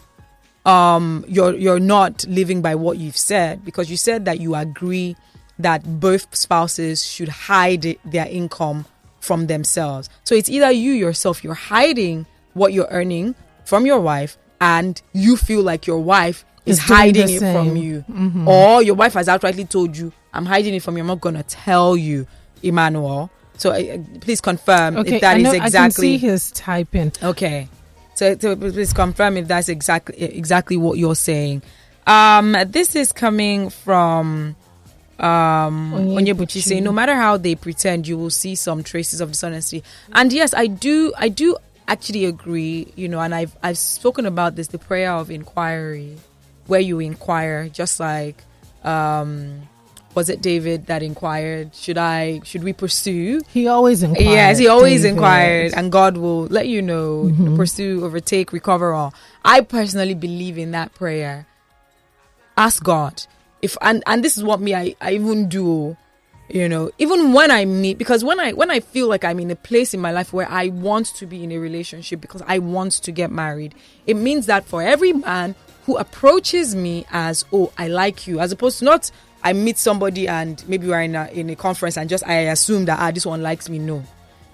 um, you're you're not living by what you've said because you said that you agree that both spouses should hide their income from themselves. So it's either you yourself you're hiding what you're earning from your wife, and you feel like your wife is hiding it from you, mm-hmm. or your wife has outrightly told you, "I'm hiding it from you. I'm not gonna tell you." Emmanuel. So uh, please confirm okay, if that know, is exactly. I can see his typing. Okay, so, so, please confirm if that's exactly exactly what you're saying. Um, this is coming from um Onyebuchi saying, no matter how they pretend, you will see some traces of dishonesty. And yes, I do, I do actually agree. You know, and I've I've spoken about this, the prayer of inquiry, where you inquire, just like um was it David that inquired? Should I? Should we pursue? He always inquired. Yes, he always David. inquired, and God will let you know. Mm-hmm. Pursue, overtake, recover all. I personally believe in that prayer. Ask God if, and and this is what me I, I even do. You know, even when I meet, because when I when I feel like I'm in a place in my life where I want to be in a relationship because I want to get married, it means that for every man who approaches me as, oh, I like you, as opposed to not I meet somebody and maybe we're in a, in a conference and just I assume that ah this one likes me. No,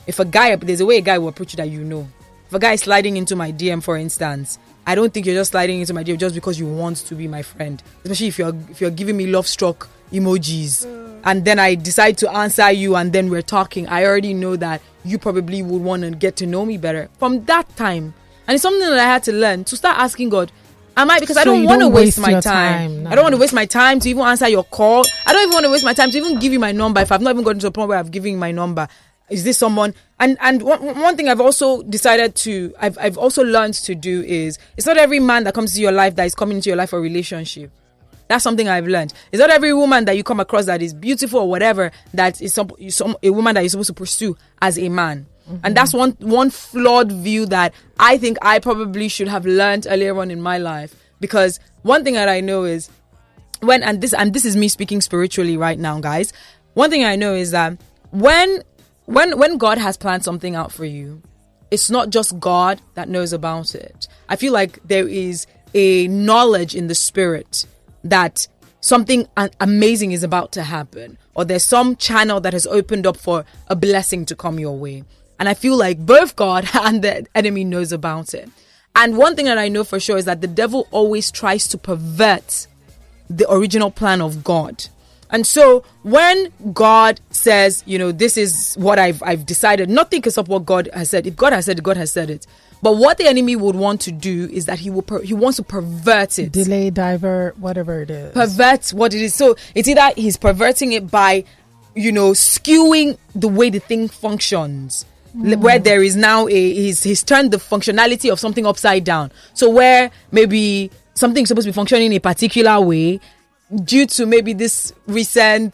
if a guy there's a way a guy will approach you that you know. If a guy is sliding into my DM, for instance, I don't think you're just sliding into my DM just because you want to be my friend. Especially if you're if you're giving me love struck emojis, mm. and then I decide to answer you, and then we're talking. I already know that you probably would want to get to know me better from that time. And it's something that I had to learn to start asking God Am I? Because so I don't want to waste, my time. time no. I don't want to waste my time to even answer your call. I don't even want to waste my time to even give you my number if I've not even gotten to a point where I've given you my number. Is this someone? And and one, one thing I've also decided to I've I've also learned to do is it's not every man that comes to your life that is coming into your life for a relationship. That's something I've learned. It's not every woman that you come across that is beautiful or whatever that is some, some a woman that you're supposed to pursue as a man. Mm-hmm. And that's one one flawed view that I think I probably should have learned earlier on in my life. Because one thing that I know is when and this and this is me speaking spiritually right now, guys. One thing I know is that when when when God has planned something out for you, it's not just God that knows about it. I feel like there is a knowledge in the spirit that something amazing is about to happen or there's some channel that has opened up for a blessing to come your way. And I feel like both God *laughs* and the enemy knows about it. And one thing that I know for sure is that the devil always tries to pervert the original plan of God. And so when God says, you know, this is what I've I've decided, nothing can stop what God has said. If God has said it, God has said it. But what the enemy would want to do is that he will per- he wants to pervert it, delay, divert, whatever it is, pervert what it is. So it's either he's perverting it by, you know, skewing the way the thing functions mm. where there is now a he's he's turned the functionality of something upside down. So where maybe something's supposed to be functioning in a particular way due to maybe this recent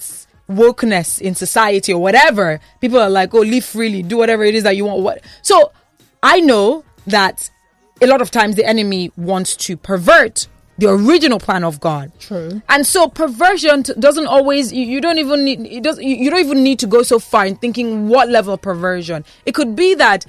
wokeness in society or whatever, people are like, oh, live freely, do whatever it is that you want. What? So I know that a lot of times the enemy wants to pervert the original plan of God. True. And so perversion doesn't always you, you don't even need it does you, you don't even need to go so far in thinking what level of perversion. It could be that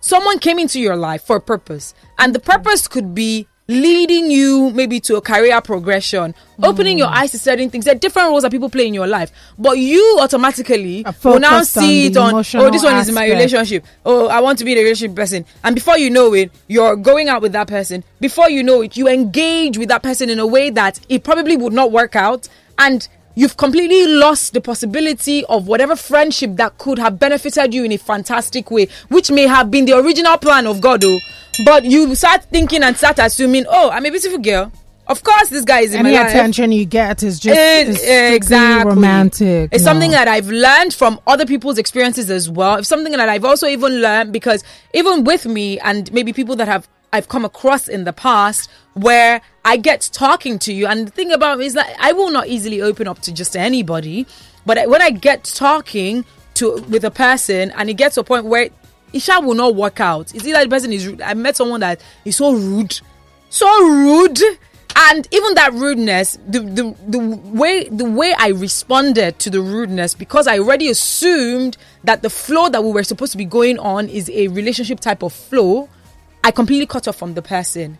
someone came into your life for a purpose and the purpose could be leading you maybe to a career progression, mm. opening your eyes to certain things. There are different roles that people play in your life, but you automatically will now see it on, oh, this one aspect. is my relationship. Oh, I want to be the relationship person. And before you know it, you're going out with that person. Before you know it, you engage with that person in a way that it probably would not work out. And you've completely lost the possibility of whatever friendship that could have benefited you in a fantastic way, which may have been the original plan of God, oh. But you start thinking and start assuming, oh, I'm a beautiful girl. Of course, this guy is in Any my life. attention you get is just eh, it, exactly romantic. It's no. something that I've learned from other people's experiences as well. It's something that I've also even learned because even with me and maybe people that have I've come across in the past where I get talking to you. And the thing about me is that I will not easily open up to just anybody. But when I get talking to with a person and it gets to a point where Isha will not work out. It's either the person is rude. I met someone that is so rude. So rude. And even that rudeness, the, the the way the way I responded to the rudeness, because I already assumed that the flow that we were supposed to be going on is a relationship type of flow I completely cut off from the person.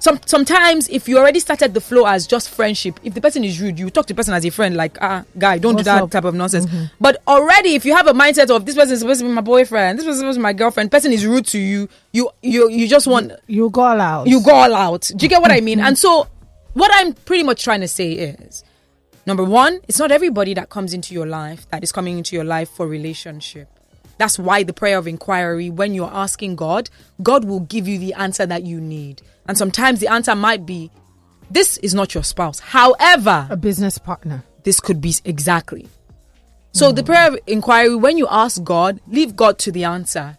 Some, sometimes if you already started the flow as just friendship, if the person is rude, you talk to the person as a friend, like ah guy, don't What's do that up? type of nonsense. Mm-hmm. But already if you have a mindset of this person is supposed to be my boyfriend, this person is supposed to be my girlfriend, person is rude to you, you you you just want you go all out. You go all out. Do you get what I mean? And so what I'm pretty much trying to say is number one, it's not everybody that comes into your life that is coming into your life for relationship. That's why the prayer of inquiry, when you're asking God, God will give you the answer that you need. And sometimes the answer might be, this is not your spouse. However, a business partner. This could be exactly. So mm. the prayer of inquiry, when you ask God, leave God to the answer.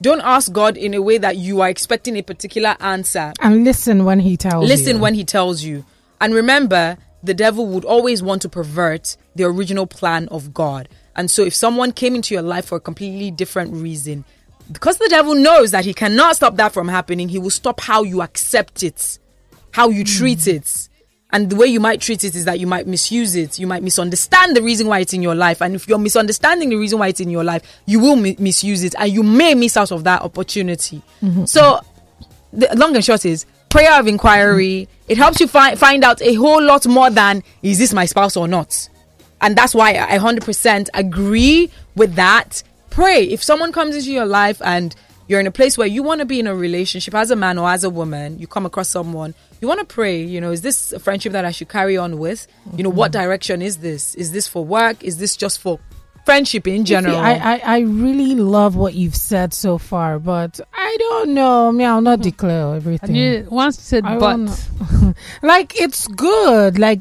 Don't ask God in a way that you are expecting a particular answer. And listen when He tells listen you. Listen when He tells you. And remember, the devil would always want to pervert the original plan of God. And so if someone came into your life for a completely different reason, because the devil knows that he cannot stop that from happening, he will stop how you accept it, how you treat it. And the way you might treat it is that you might misuse it. You might misunderstand the reason why it's in your life. And if you're misunderstanding the reason why it's in your life, you will mi- misuse it and you may miss out of that opportunity. Mm-hmm. So, the long and short is prayer of inquiry. Mm-hmm. It helps you find find out a whole lot more than is this my spouse or not. And that's why I 100% agree with that. Pray. If someone comes into your life and you're in a place where you want to be in a relationship as a man or as a woman, you come across someone, you want to pray, you know, is this a friendship that I should carry on with? You know, what mm-hmm. direction is this? Is this for work? Is this just for friendship in general? I, I, I really love what you've said so far, but I don't know. I mean, I'll not declare everything. You once said I but. *laughs* like, it's good. Like,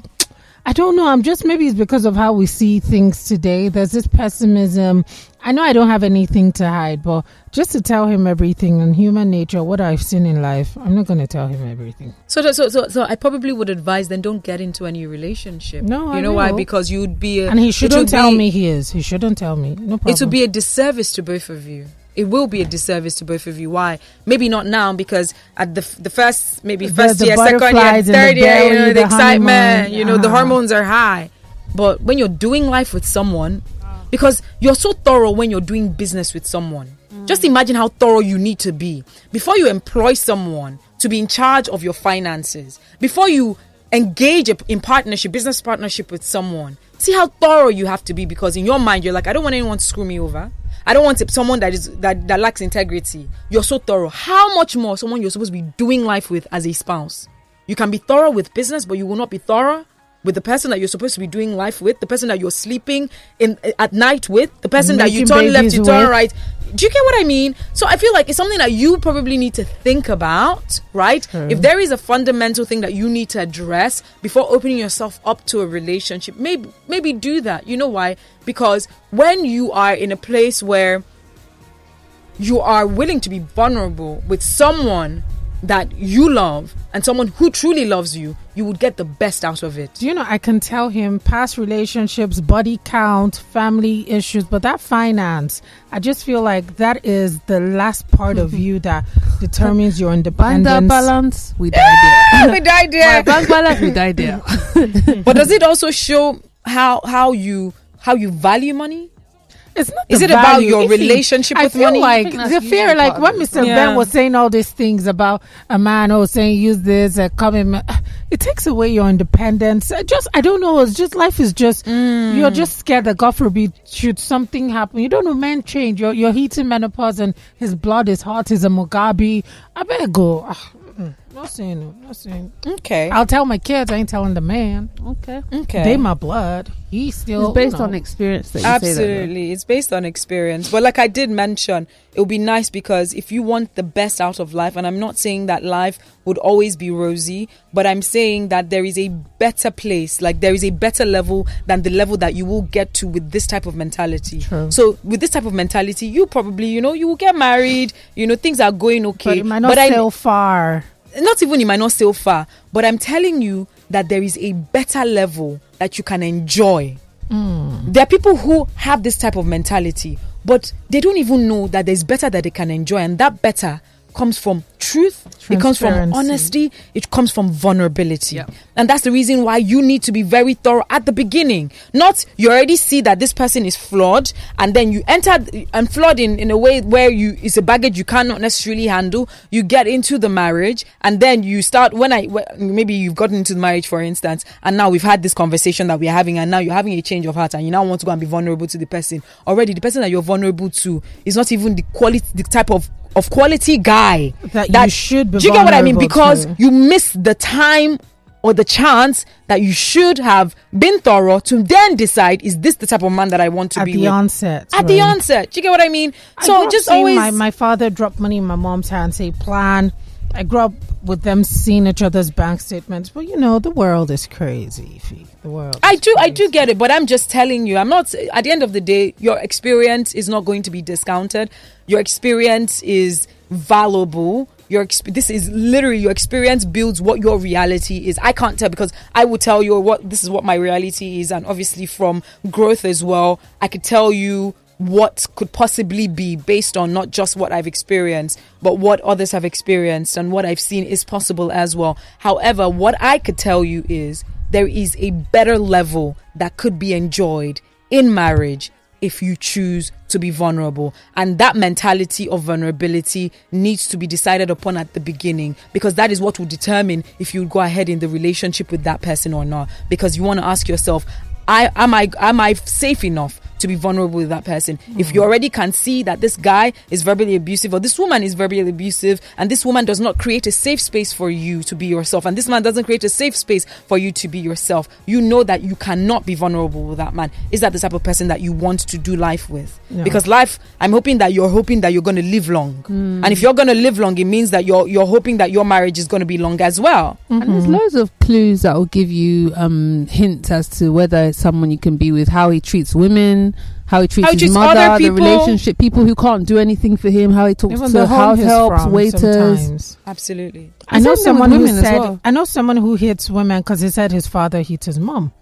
I don't know. I'm just maybe it's because of how we see things today. There's this pessimism. I know I don't have anything to hide, but just to tell him everything and human nature, what I've seen in life, I'm not going to tell him everything. So, so, so, so I probably would advise then don't get into any relationship. No, you I know will. why? Because you'd be, a, and he shouldn't tell be, me he is. He shouldn't tell me. No problem. It would be a disservice to both of you it will be a disservice to both of you. Why? Maybe not now because at the the first maybe first the, the year, second year, third year, you know, the, the excitement, you know, the hormones are high. But when you're doing life with someone, because you're so thorough when you're doing business with someone. Mm. Just imagine how thorough you need to be before you employ someone to be in charge of your finances. Before you engage in partnership, business partnership with someone. See how thorough you have to be because in your mind you're like, I don't want anyone to screw me over. I don't want someone that is that, that lacks integrity. You're so thorough. How much more someone you're supposed to be doing life with as a spouse? You can be thorough with business, but you will not be thorough with the person that you're supposed to be doing life with, the person that you're sleeping in eh, at night with, the person that you turn left, you turn with. right. Do you get what I mean? So I feel like it's something that you probably need to think about, right? If there is a fundamental thing that you need to address before opening yourself up to a relationship, maybe maybe do that. You know why? Because when you are in a place where you are willing to be vulnerable with someone that you love and someone who truly loves you, you would get the best out of it. You know, I can tell him past relationships, body count, family issues, but that finance, I just feel like that is the last part of you *laughs* that determines your independence. Bank balance, we die there. *laughs* we die there. bank balance, we die there. *laughs* but does it also show how how you how you value money? It's not. Is it value. about your if relationship he, with I feel money? Like the fear, like when Mr. Yeah. Ben was saying all these things about a man, oh, saying use this, uh, coming, it takes away your independence. I just, I don't know. It's just life is just mm. you're just scared that God forbid should something happen. You don't know, men change. You're you're hitting menopause and his blood is hot. He's a Mugabe. I better go. Not saying, not saying. Okay. I'll tell my kids. I ain't telling the man. Okay. Okay. They my blood. He's still. It's based you know. on experience. Absolutely, that, it's based on experience. But like I did mention, it would be nice because if you want the best out of life, and I'm not saying that life would always be rosy, but I'm saying that there is a better place, like there is a better level than the level that you will get to with this type of mentality. True. So with this type of mentality, you probably, you know, you will get married. You know, things are going okay. But it might not but sail I, far not even it might not sail far, but I'm telling you that there is a better level that you can enjoy. Mm. There are people who have this type of mentality, but they don't even know that there's better that they can enjoy, and that better comes from truth, it comes from honesty, it comes from vulnerability. Yeah. And that's the reason why you need to be very thorough at the beginning. Not you already see that this person is flawed and then you enter and flawed in, in a way where you it's a baggage you cannot necessarily handle. You get into the marriage and then you start when I maybe you've gotten into the marriage for instance and now we've had this conversation that we're having and now you're having a change of heart and you now want to go and be vulnerable to the person. Already the person that you're vulnerable to is not even the quality the type of of quality guy that, that you should be. Do you get what I mean? Because you miss the time or the chance that you should have been thorough to then decide is this the type of man that I want to be at be the with? onset. At right. the onset, do you get what I mean? I so just always my, my father drop money in my mom's hand, say plan. I grew up with them seeing each other's bank statements, but you know the world is crazy. The world. I do, crazy. I do get it, but I'm just telling you. I'm not. At the end of the day, your experience is not going to be discounted. Your experience is valuable your this is literally your experience builds what your reality is i can't tell because i will tell you what this is what my reality is and obviously from growth as well i could tell you what could possibly be based on not just what I've experienced, but what others have experienced and what I've seen is possible as well. However, what I could tell you is there is a better level that could be enjoyed in marriage if you choose to be vulnerable. And that mentality of vulnerability needs to be decided upon at the beginning because that is what will determine if you go ahead in the relationship with that person or not. Because you want to ask yourself, I am I am I safe enough to be vulnerable with that person. Mm. If you already can see that this guy is verbally abusive or this woman is verbally abusive and this woman does not create a safe space for you to be yourself and this man doesn't create a safe space for you to be yourself, you know that you cannot be vulnerable with that man. Is that the type of person that you want to do life with? Yeah. Because life, I'm hoping that you're hoping that you're going to live long. Mm. And if you're going to live long, it means that you're you're hoping that your marriage is going to be long as well. Mm-hmm. And there's loads of clues that will give you um, hints as to whether someone you can be with, how he treats women, how he treats how he his treats mother, the relationship, people who can't do anything for him, how he talks Even to house helps, waiters. Sometimes. Absolutely. I know someone who said, well. I know someone who hits women because he said his father hit his mom.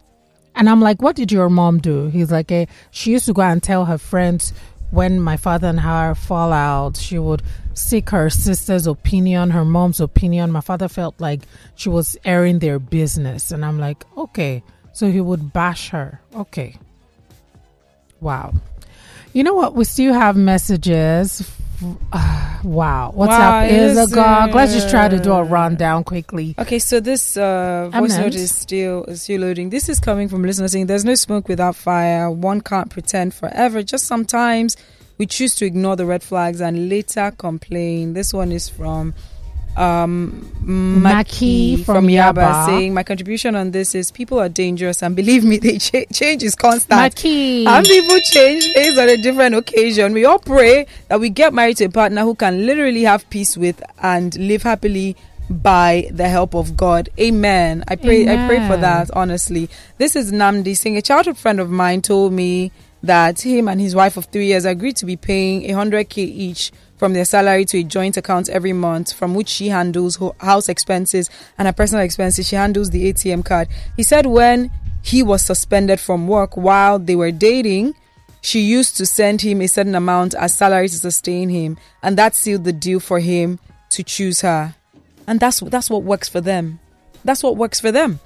And I'm like, what did your mom do? He's like, hey, she used to go and tell her friends when my father and her fall out, she would seek her sister's opinion, her mom's opinion. My father felt like she was airing their business. And I'm like, okay. So he would bash her. Okay. Wow. You know what? We still have messages. wow. What's wow, up is a gog. Let's just try to do a rundown quickly. Okay, so this uh, voice note is still is still loading. This is coming from listeners saying there's no smoke without fire. One can't pretend forever. Just sometimes we choose to ignore the red flags and later complain. This one is from um, Maki from, from Yaba, saying my contribution on this is people are dangerous and believe me, *laughs* they ch- change is constant. Maki. And people change based on a different occasion. We all pray that we get married to a partner who can literally have peace with and live happily by the help of God. Amen. I pray. Amen. I pray for that. Honestly, this is Nnamdi saying a childhood friend of mine told me that him and his wife of three years agreed to be paying a hundred k each from their salary to a joint account every month from which she handles house expenses and her personal expenses. She handles the ATM card. He said when he was suspended from work while they were dating, she used to send him a certain amount as salary to sustain him, and that sealed the deal for him to choose her. And that's that's what works for them. That's what works for them.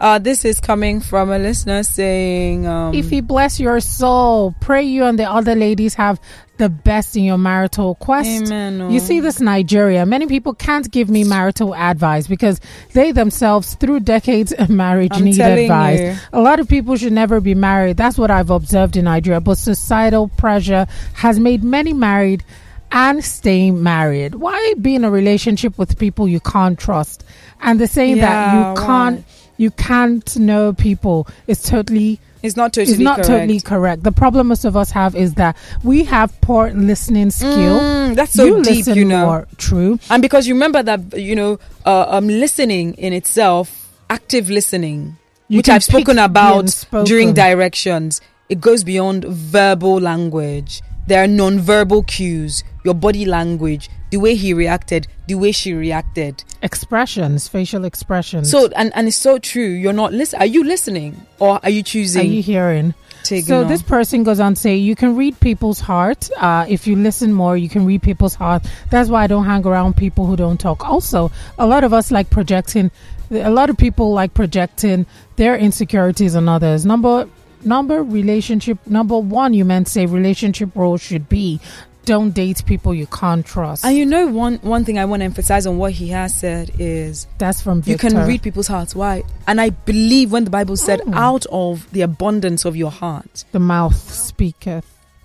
Uh, this is coming from a listener saying, um, "Ify bless your soul, pray you and the other ladies have the best in your marital quest. Amen. You see, this Nigeria, many people can't give me marital advice because they themselves, through decades of marriage, I'm need advice. you. A lot of people should never be married. That's what I've observed in Nigeria. But societal pressure has made many married and staying married. Why be in a relationship with people you can't trust? And the saying Yeah, that you can't why? You can't know people is totally it's not totally it's not correct. totally correct. The problem most of us have is that we have poor listening skill. Mm, that's so you deep, you know. more. True. And because you remember that, you know, uh, um, listening in itself, active listening, You which I've spoken about unspoken. during directions, it goes beyond verbal language. There are non-verbal cues, your body language, the way he reacted, the way she reacted. Expressions, facial expressions. So, and, and it's so true. You're not listening. Are you listening or are you choosing? are you hearing? So this person goes on to say you can read people's heart. Uh, if you listen more, you can read people's heart. That's why I don't hang around people who don't talk. Also, a lot of us like projecting. A lot of people like projecting their insecurities on others. Number number relationship number one. You meant say relationship role should be don't date people you can't trust. And you know, one one thing I want to emphasize on what he has said is That's from you can read people's hearts. Why? And I believe when the Bible said, Mm. "Out of the abundance of your heart, the mouth speaketh.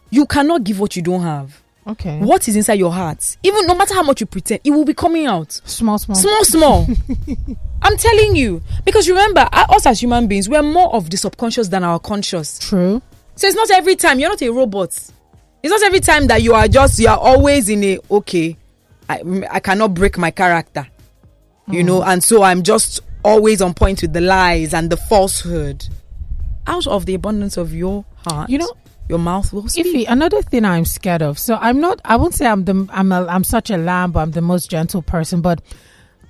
you cannot give what you don't have." Okay. What is inside your heart, even no matter how much you pretend, it will be coming out. Small, small. Small, small. *laughs* I'm telling you. Because remember, us as human beings, we're more of the subconscious than our conscious. True. So it's not every time. You're not a robot. It's not every time that you are just, you are always in a, okay, I, I cannot break my character. You hmm. know, and so I'm just always on point with the lies and the falsehood. Out of the abundance of your heart, You know, your mouth will speak. Ify, another thing I'm scared of. So I'm not. I won't say I'm the. I'm a. I'm such a lamb. But I'm the most gentle person. But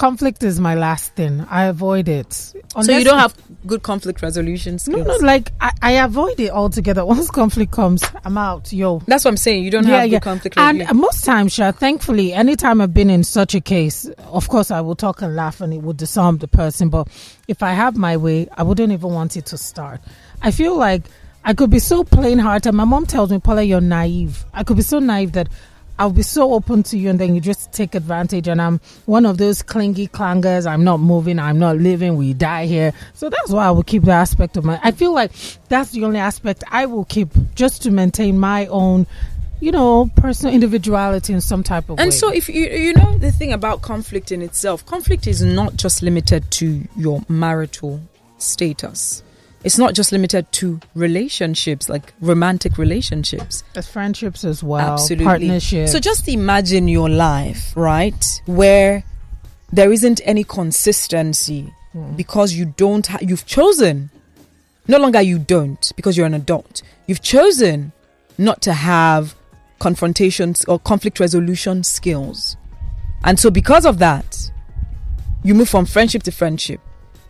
conflict is my last thing. I avoid it. so you don't have good conflict resolution skills. No, no. Like I, I avoid it altogether. *laughs* Once conflict comes, I'm out. Yo. That's what I'm saying. You don't have good conflict And most times, Sha, thankfully, anytime I've been in such a case, of course, I will talk and laugh and it would disarm the person. But if I have my way, I wouldn't even want it to start. I feel like I could be so plain hearted. My mom tells me, Paula, you're naive. I could be so naive that I'll be so open to you and then you just take advantage. And I'm one of those clingy clangers. I'm not moving. I'm not living. We die here. So that's why I will keep the aspect of my. I feel like that's the only aspect I will keep just to maintain my own you know, personal individuality in some type of way. And so, if you you know the thing about conflict in itself, conflict is not just limited to your marital status. It's not just limited to relationships, like romantic relationships. As friendships as well, Absolutely. partnerships. So just imagine your life, right, where there isn't any consistency Hmm. because you don't. Ha- you've chosen. No longer you don't because you're an adult. You've chosen not to have confrontations or conflict resolution skills, and so because of that, you move from friendship to friendship.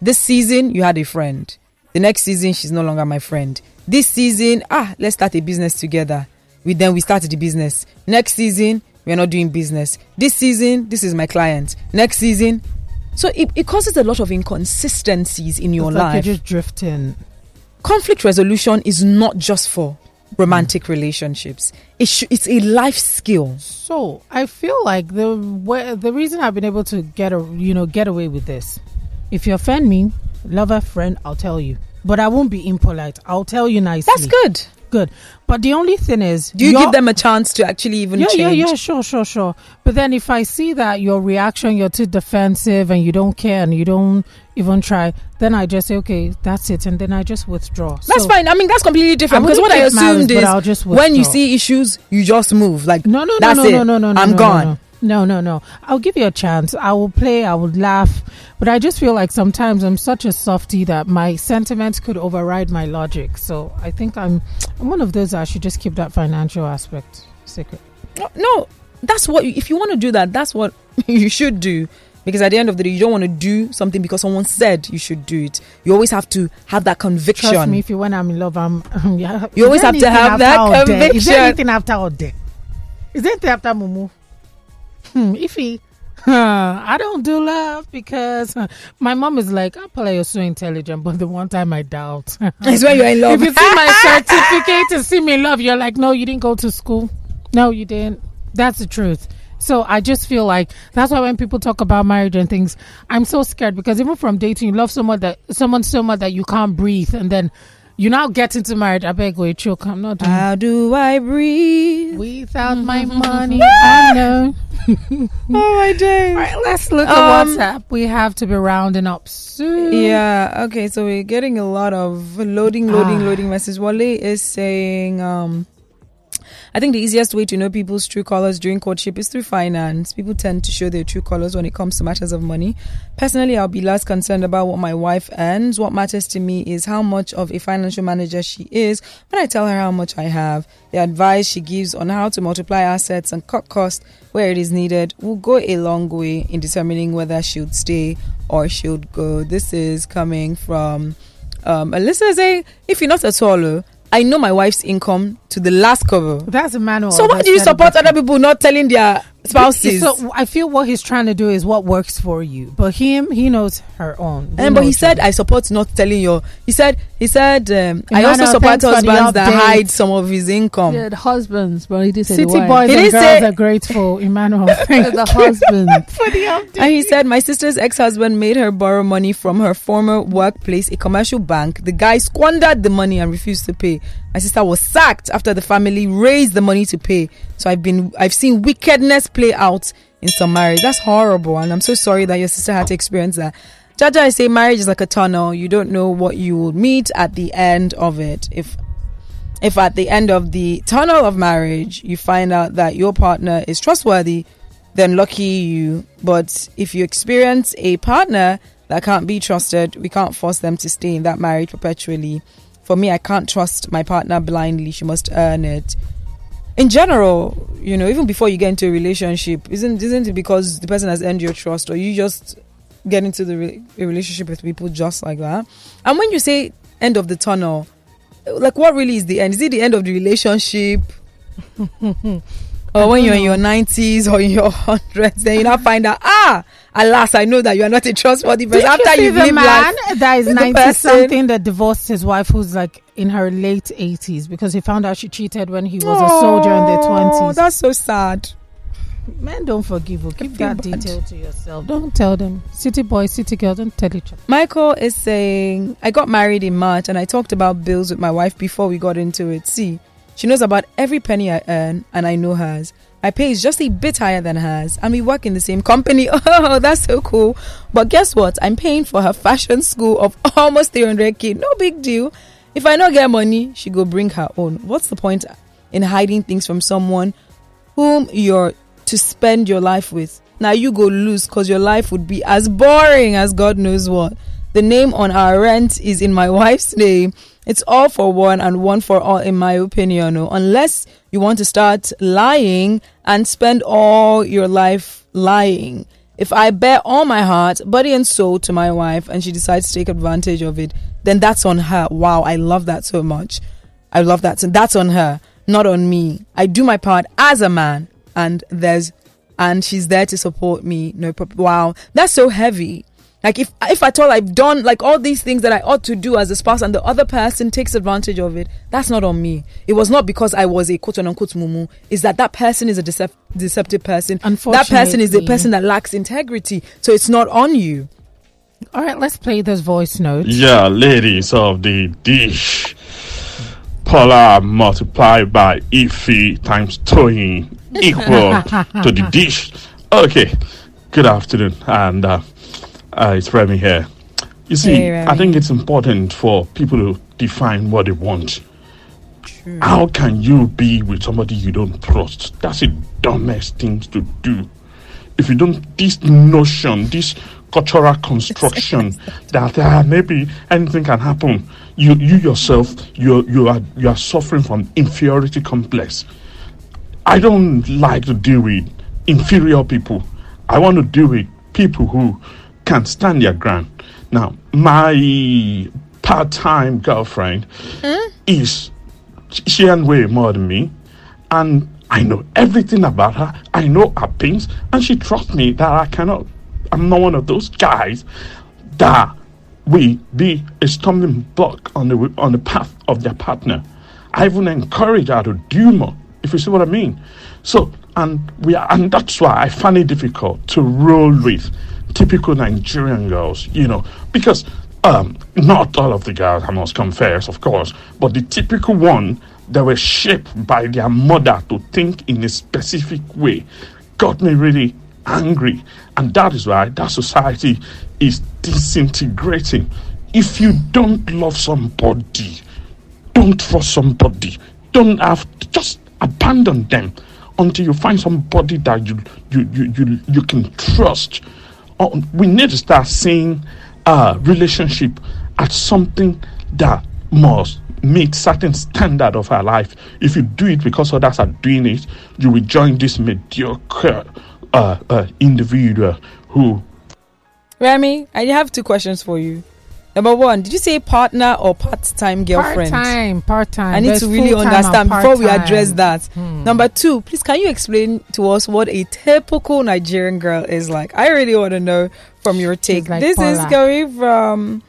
This season, you had a friend. The next season, she's no longer my friend. This season, ah, let's start a business together. We then we started the business. Next season, we're not doing business. This season, this is my client. Next season, so it, it causes a lot of inconsistencies in your It's like life. you're just drifting. Conflict resolution is not just for romantic relationships. It sh- it's a life skill. So I feel like the way, the reason I've been able to get a you know get away with this, if you offend me, lover friend, I'll tell you, but I won't be impolite. I'll tell you nicely. That's good. Good. But the only thing is, Do you give them a chance to actually even yeah, change? yeah, yeah, sure, sure, sure. But then if I see that your reaction, you're too defensive and you don't care and you don't even try, then I just say, okay, that's it, and then I just withdraw. That's So- fine. I mean, that's completely different because what I wouldn't get malice, assumed is when you see issues, you just move. Like No, no, no, no, no, no, no, no. I'm no, gone. No, no, no, no. I'll give you a chance. I will play. I will laugh, but I just feel like sometimes I'm such a softie that my sentiments could override my logic. So I think I'm, I'm one of those that I should just keep that financial aspect secret. No, No, that's what. You, if you want to do that, that's what *laughs* you should do. Because at the end of the day, you don't want to do something because someone said you should do it. You always have to have that conviction. Trust me, if you when I'm in love, I'm. *laughs* yeah. You always have to have that all day? Is conviction. there anything after all day? Is there anything after Mumu? Hmm. If he, I don't do love because my mom is like, Apala, you're so intelligent, but the one time I doubt. *laughs* It's when you're in love. if you see my certificate and see me in love, you're like, no, you didn't go to school. No, you didn't. That's the truth. So I just feel like that's why when people talk about marriage and things, I'm so scared because even from dating, you love someone that someone so much that you can't breathe, and then you now get into marriage. I beg you, choke. I'm not. Doing How do I breathe without my money? I know. oh my day. All right, let's look um, at WhatsApp. We have to be rounding up soon. Yeah. Okay. So we're getting a lot of loading, loading, ah. loading messages. Wally is saying, um, I think the easiest way to know people's true colors during courtship is through finance. People tend to show their true colors when it comes to matters of money. Personally, I'll be less concerned about what my wife earns. What matters to me is how much of a financial manager she is when I tell her how much I have. The advice she gives on how to multiply assets and cut costs where it is needed will go a long way in determining whether she would stay or she would go. This is coming from um, Alyssa saying, if you're not a all, I know my wife's income to the last cover. That's Emmanuel. So why do you support other people not telling their spouses? So I feel what he's trying to do is what works for you. But him, he knows her own. And but he said, I support not telling your. He said, he said, um, I also support husbands that hide some of his income. Yeah, the husbands, but he did say City boys he and girls say, are grateful. *laughs* Emmanuel, the husband *laughs* for the update. And he said, my sister's ex-husband made her borrow money from her former workplace, a commercial bank. The guy squandered the money and refused to pay. My sister was sacked after the family raised the money to pay. So I've been I've seen wickedness play out in some marriage. That's horrible, and I'm so sorry that your sister had to experience that. Jaja, I say marriage is like a tunnel. You don't know what you will meet at the end of it. If if at the end of the tunnel of marriage you find out that your partner is trustworthy, then lucky you. But if you experience a partner that can't be trusted, we can't force them to stay in that marriage perpetually for me, I can't trust my partner blindly. She must earn it. In general, you know, even before you get into a relationship, isn't isn't it because the person has earned your trust, or you just get into the re- relationship with people just like that? And when you say end of the tunnel, like what really is the end? Is it the end of the relationship? *laughs* or when you're in your 90s or in your *laughs* hundreds, then you now find out, ah, alas, I know that you are not a trustworthy person. Did After you, see the man that is 90 something that divorced his wife who's like in her late 80s because he found out she cheated when he was oh, a soldier in their 20s. That's so sad. Men don't forgive. Or keep that bad. detail to yourself. Don't tell them. City boy, city girl, don't tell each other. Michael is saying, I got married in March and I talked about bills with my wife before we got into it. See, she knows about every penny I earn, and I know hers. My pay is just a bit higher than hers, and we work in the same company. *laughs* Oh, that's so cool. But guess what? I'm paying for her fashion school of *laughs* almost 300k. No big deal. If I don't get money, she go bring her own. What's the point in hiding things from someone whom you're to spend your life with? Now you go lose because your life would be as boring as God knows what. The name on our rent is in my *laughs* wife's name. It's all for one and one for all, in my opinion. Oh. Unless you want to start lying and spend all your life lying. If I bear all my heart, body, and soul to my wife and she decides to take advantage of it, then that's on her. Wow, I love that so much. I love that. So that's on her, not on me. I do my part as a man, and there's, and she's there to support me. No problem. Wow, that's so heavy. Like if if at all I've done like all these things that I ought to do as a spouse and the other person takes advantage of it, that's not on me. It was not because I was a quote unquote mumu. Is that that person is a decep- deceptive person. Unfortunately, That person is a person that lacks integrity. So it's not on you. All right, let's play this voice note. Yeah, ladies of the dish. Paula multiplied by Ify times Toyin *laughs* equal to the dish. Okay, good afternoon and uh, uh, it's Remy here. You see, hey, I think it's important for people to define what they want. True. How can you be with somebody you don't trust? That's the dumbest thing to do. If you don't, this notion, this cultural construction that uh, maybe anything can happen, you you yourself, you you are you are suffering from inferiority complex. I don't like to deal with inferior people. I want to deal with people who can stand their ground. Now, my part time girlfriend mm? is she earns way more than me, and I know everything about her. I know her pains, and she trusts me that I cannot. I'm not one of those guys that will be a stumbling block on the on the path of their partner. I even encourage her to do more. If you see what I mean. So, and we are, and that's why I find it difficult to roll with typical Nigerian girls. You know, because um, not all of the girls, I must confess, of course, but the typical one that were shaped by their mother to think in a specific way got me really angry. And that is why that society is disintegrating. If you don't love somebody, don't trust somebody, don't have just abandon them until you find somebody that you you you you, you can trust. Uh, we need to start seeing uh, relationship as something that must meet certain standard of our life. If you do it because others are doing it, you will join this mediocre uh, uh, individual who. Remy, I have two questions for you. Number one, did you say partner or part-time girlfriend? Part-time, part-time. I need There's to really understand before we address that. Hmm. Number two, please can you explain to us what a typical Nigerian girl is like? I really want to know from your take. Like this Paula. is going from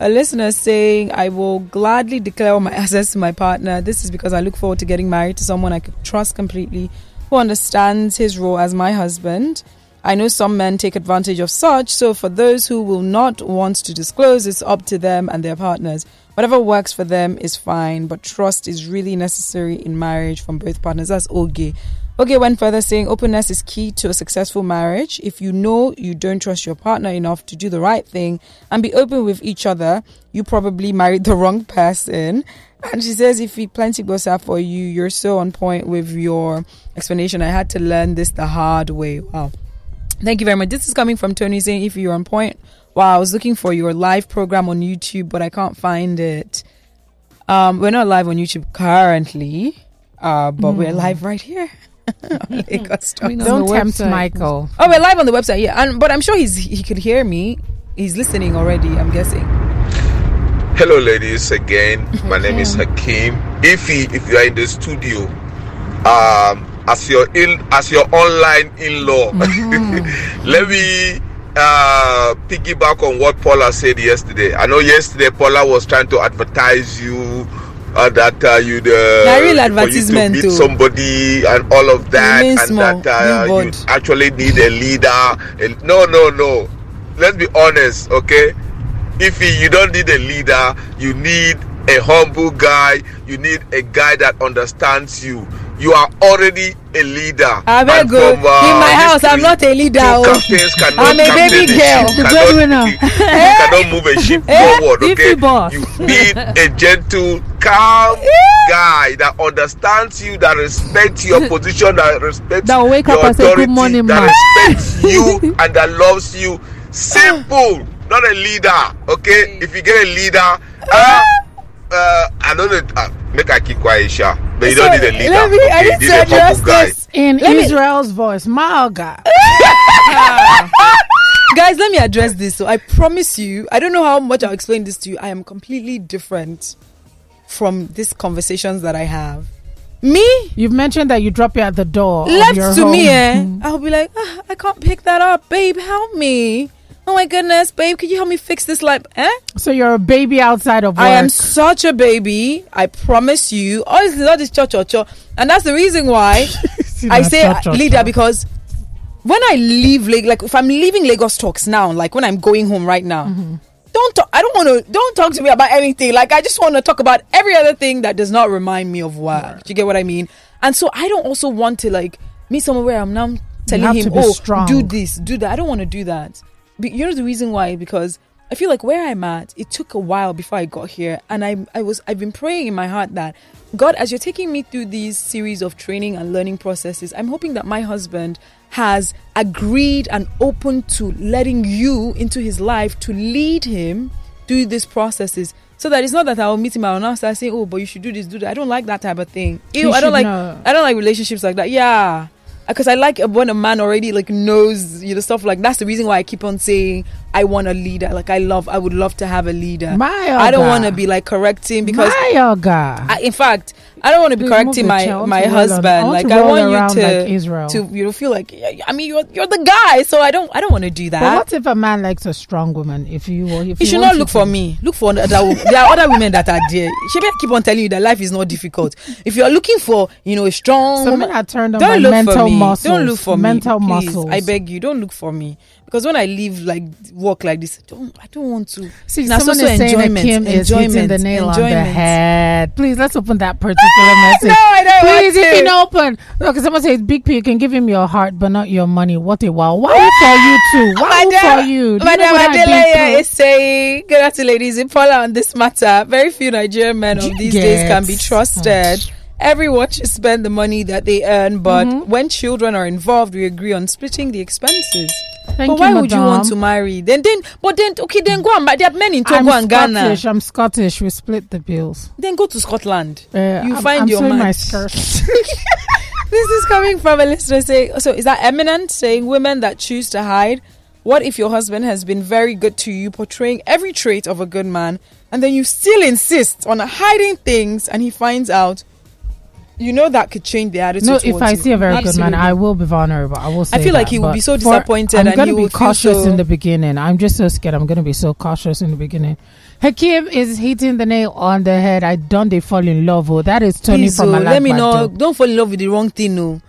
a listener saying, I will gladly declare my *laughs* assets to my partner. This is because I look forward to getting married to someone I could trust completely, who understands his role as my husband I know some men take advantage of such, so for those who will not want to disclose, it's up to them and their partners. Whatever works for them is fine, but trust is really necessary in marriage from both partners. That's Oge. Oge went further saying openness is key to a successful marriage. If you know you don't trust your partner enough to do the right thing and be open with each other, you probably married the wrong person. And she says, if he plenty goes out for you, you're so on point with your explanation. I had to learn this the hard way. Wow. Thank you very much. This is coming from Tony saying, if you're on point, wow, I was looking for your live program on YouTube, but I can't find it. Um, we're not live on YouTube currently, uh, but mm. we're hmm. live right here. *laughs* *laughs* Don't tempt Michael. Oh, we're live on the website, yeah. And but I'm sure he's he could hear me. He's listening already. I'm guessing. Hello, ladies. Again, my name is Hakeem. If he, if you are in the studio, um, as your in as your online in-law. Mm-hmm. *laughs* Let me uh, piggyback on what Paula said yesterday. I know yesterday Paula was trying to advertise you. Uh, that uh, you the uh, real advertisement to meet somebody and all of that, and small, that uh, you actually need a leader. And no, no, no. Let's be honest, okay? If you don't need a leader, you need a humble guy. You need a guy that understands you you are already a leader. I beg you. Uh, in my house, I'm not a leader. Oh. I'm a baby girl. The breadwinner. You, cannot move a ship *laughs* eh? forward. Okay. You need a gentle, calm *laughs* guy that understands you, that respects your position, that respects that wake your up authority, good morning, that respects you *laughs* and that loves you. Simple, not a leader. Okay. If you get a leader, uh, uh, I don't know. Uh, make I keep quiet, sha. But you so, don't need a leader. Let me, okay, I need to address this in let Israel's me, voice. Malga. *laughs* Guys, let me address this. So I promise you, I don't know how much I'll explain this to you. I am completely different from these conversations that I have. Me? You've mentioned that you drop it at the door. Left to home. me, eh? I'll be like, oh, I can't pick that up, babe. Help me oh my goodness, babe, could you help me fix this light? Eh? So you're a baby outside of work. I am such a baby. I promise you. Honestly, not this cho cho cho. And that's the reason why *laughs* I say leader because when I leave, like if I'm leaving Lagos Talks now, like when I'm going home right now, mm-hmm. don't talk, I don't want to, don't talk to me about anything. Like I just want to talk about every other thing that does not remind me of work. Do you get what I mean? And so I don't also want to like meet someone where I'm now telling him, oh, strong. do this, do that. I don't want to do that you know the reason why because I feel like where I'm at, it took a while before I got here, and I I was I've been praying in my heart that God, as you're taking me through these series of training and learning processes, I'm hoping that my husband has agreed and open to letting you into his life to lead him through these processes. So that it's not that I'll meet him and I'll start saying, "Oh, but you should do this, do that." I don't like that type of thing. Ew, I don't like. I don't like relationships like that. Yeah, Uh, because I like uh, when a man already like knows you know stuff like that's the reason why I keep on saying I want a leader. Like I love, I would love to have a leader. My I don't want to be like correcting because My yoga. I, in fact, I don't want to be correcting my my husband. like I want you to like Israel. to you know feel like I mean you're you're the guy, so I don't I don't want to do that. But what if a man likes a strong woman? If you if he should not look for me. Look for other. there are other women that are there. She may keep on telling you that life is not difficult. If you're looking for you know a strong, so woman, I turned on don't look mental for me. muscles. Don't look for mental me, muscles. I beg you, don't look for me because when I live like work like this, I don't I don't want to. See, now someone is saying that Kim is hitting the nail enjoyment. on the head. Please let's open that particular message. no, I don't. Please, if you can open. Look, someone says Big P, you can give him your heart, but not your money. What a wow! Why for you too? Why for you? Do Madam know is saying, "Good afternoon, ladies. Paula on this matter, very few Nigerian men of these days can be trusted." Everyone should spend the money that they earn, but mm-hmm. when children are involved, we agree on splitting the expenses. Thank but why would you want to marry? Then, then, but then, okay, then go and buy. There are men in Togo I'm and Scottish, Ghana. I'm Scottish. We split the bills. Then go to Scotland. Uh, you I'm, find I'm your man. my skirt. *laughs* this is coming from a listener saying. So is that eminent saying women that choose to hide? What if your husband has been very good to you, portraying every trait of a good man, and then you still insist on hiding things, and he finds out? You know that could change the attitude. No, if I see a very Absolutely. good man, I will be vulnerable. I will. I feel that, like he will be so disappointed. I'm going to be cautious so in the beginning. I'm just so scared. I'm going to be so cautious in the beginning. Hakim is hitting the nail on the head. I don't they fall in love. Oh, that is Tony Please, from oh, Let me know. Don't fall in love with the wrong thing. No,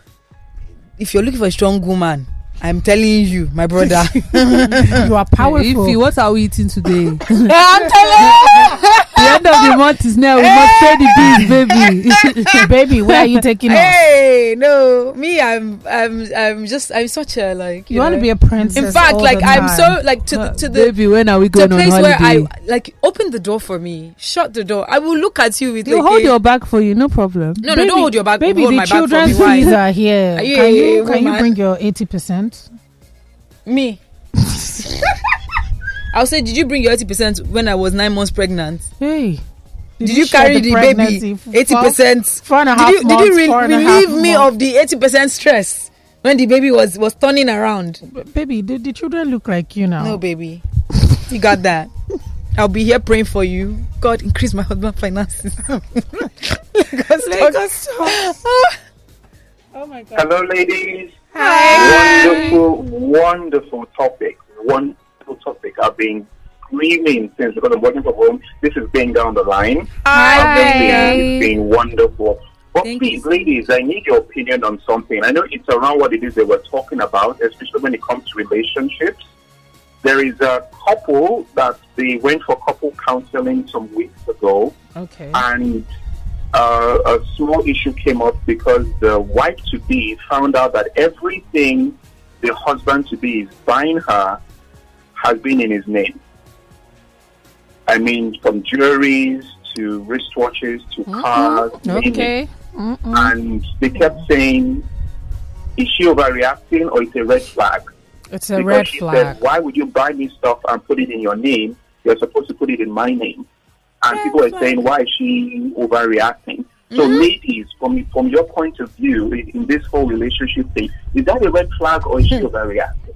if you're looking for a strong woman, I'm telling you, my brother. *laughs* you are *laughs* powerful. If what are we eating today? *laughs* Eh, I'm telling you. The end of the month is now. We hey. must pay the bills, baby. *laughs* baby, where are you taking us? Hey, no, me, I'm, I'm, I'm just, I'm such a like. You, you want to be a princess. In fact, like I'm so like to the uh, to the baby. When are we going to a place where I like open the door for me, shut the door. I will look at you with. You like hold a, your bag for you, no problem. No, baby, no, don't hold your bag. Baby, the children's fees are here. Are you, can you, can you bring your eighty percent? Me. *laughs* I'll say, did you bring your eighty percent when I was nine months pregnant? Hey. Did, did you, carry the, the baby eighty percent? Four and a half did you, months, did you re- relieve me months. of the eighty percent stress when the baby was was turning around? B- baby, do the children look like you now? No, baby, you got that. I'll be here praying for you. God, increase my husband finances. *laughs* Lagos, Lagos oh my God. Hello, ladies. Hi. Wonderful, wonderful topic. Wonderful topic. I've been screaming since because I'm working from home. This is being down the line. Hi. It's been wonderful. But Thank please, you. ladies, I need your opinion on something. I know it's around what it is they were talking about, especially when it comes to relationships. There is a couple that they went for couple counseling some weeks ago. Okay. And uh, a small issue came up because the wife to be found out that everything the husband to be is buying her has been in his name. I mean, from jewelries to wristwatches to mm-hmm. cars. Okay. And they kept saying, is she overreacting or is it a red flag? It's a because red she flag. Said, Why would you buy me stuff and put it in your name? You're supposed to put it in my name. And people are saying, why is she overreacting? So, mm-hmm. ladies, from from your point of view, in, in, this whole relationship thing, is that a red flag or is she *laughs* overreacting?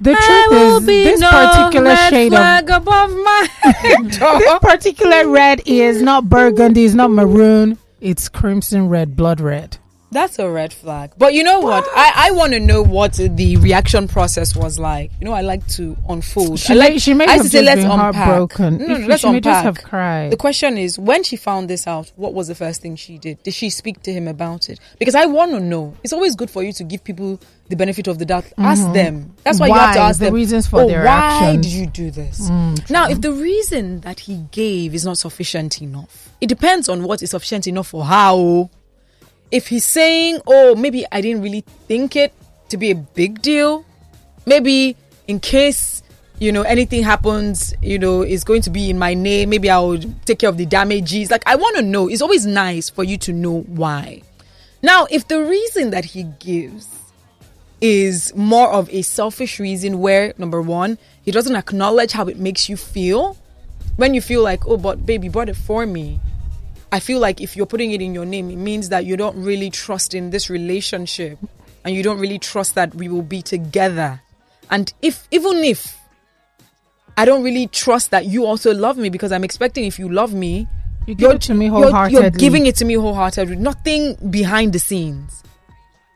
The truth is, this no particular shade of *laughs* *laughs* this particular red is not burgundy, it's not maroon, it's crimson red, blood red. That's a red flag. But you know what? I, I want to know what the reaction process was like. You know, I like to unfold. She I like, may, she may I have say, let's been unpack. heartbroken. No, no, let's she unpack. just have cried. The question is, when she found this out, what was the first thing she did? Did she speak to him about it? Because I want to know. It's always good for you to give people the benefit of the doubt. Mm-hmm. Ask them. That's why, why, you have to ask the them. reasons for oh, their why actions. did you do this? Mm, now, if the reason that he gave is not sufficient enough, it depends on what is sufficient enough for how if he's saying, oh, maybe I didn't really think it to be a big deal, maybe in case, you know, anything happens, you know, it's going to be in my name, maybe I'll take care of the damages. Like, I want to know. It's always nice for you to know why. Now, if the reason that he gives is more of a selfish reason where, number one, he doesn't acknowledge how it makes you feel, when you feel like, oh, but baby bought it for me I feel like if you're putting it in your name, it means that you don't really trust in this relationship and you don't really trust that we will be together. And if, even if I don't really trust that you also love me because I'm expecting if you love me, You give it to me wholeheartedly. You're, you're giving it to me wholeheartedly. Nothing behind the scenes.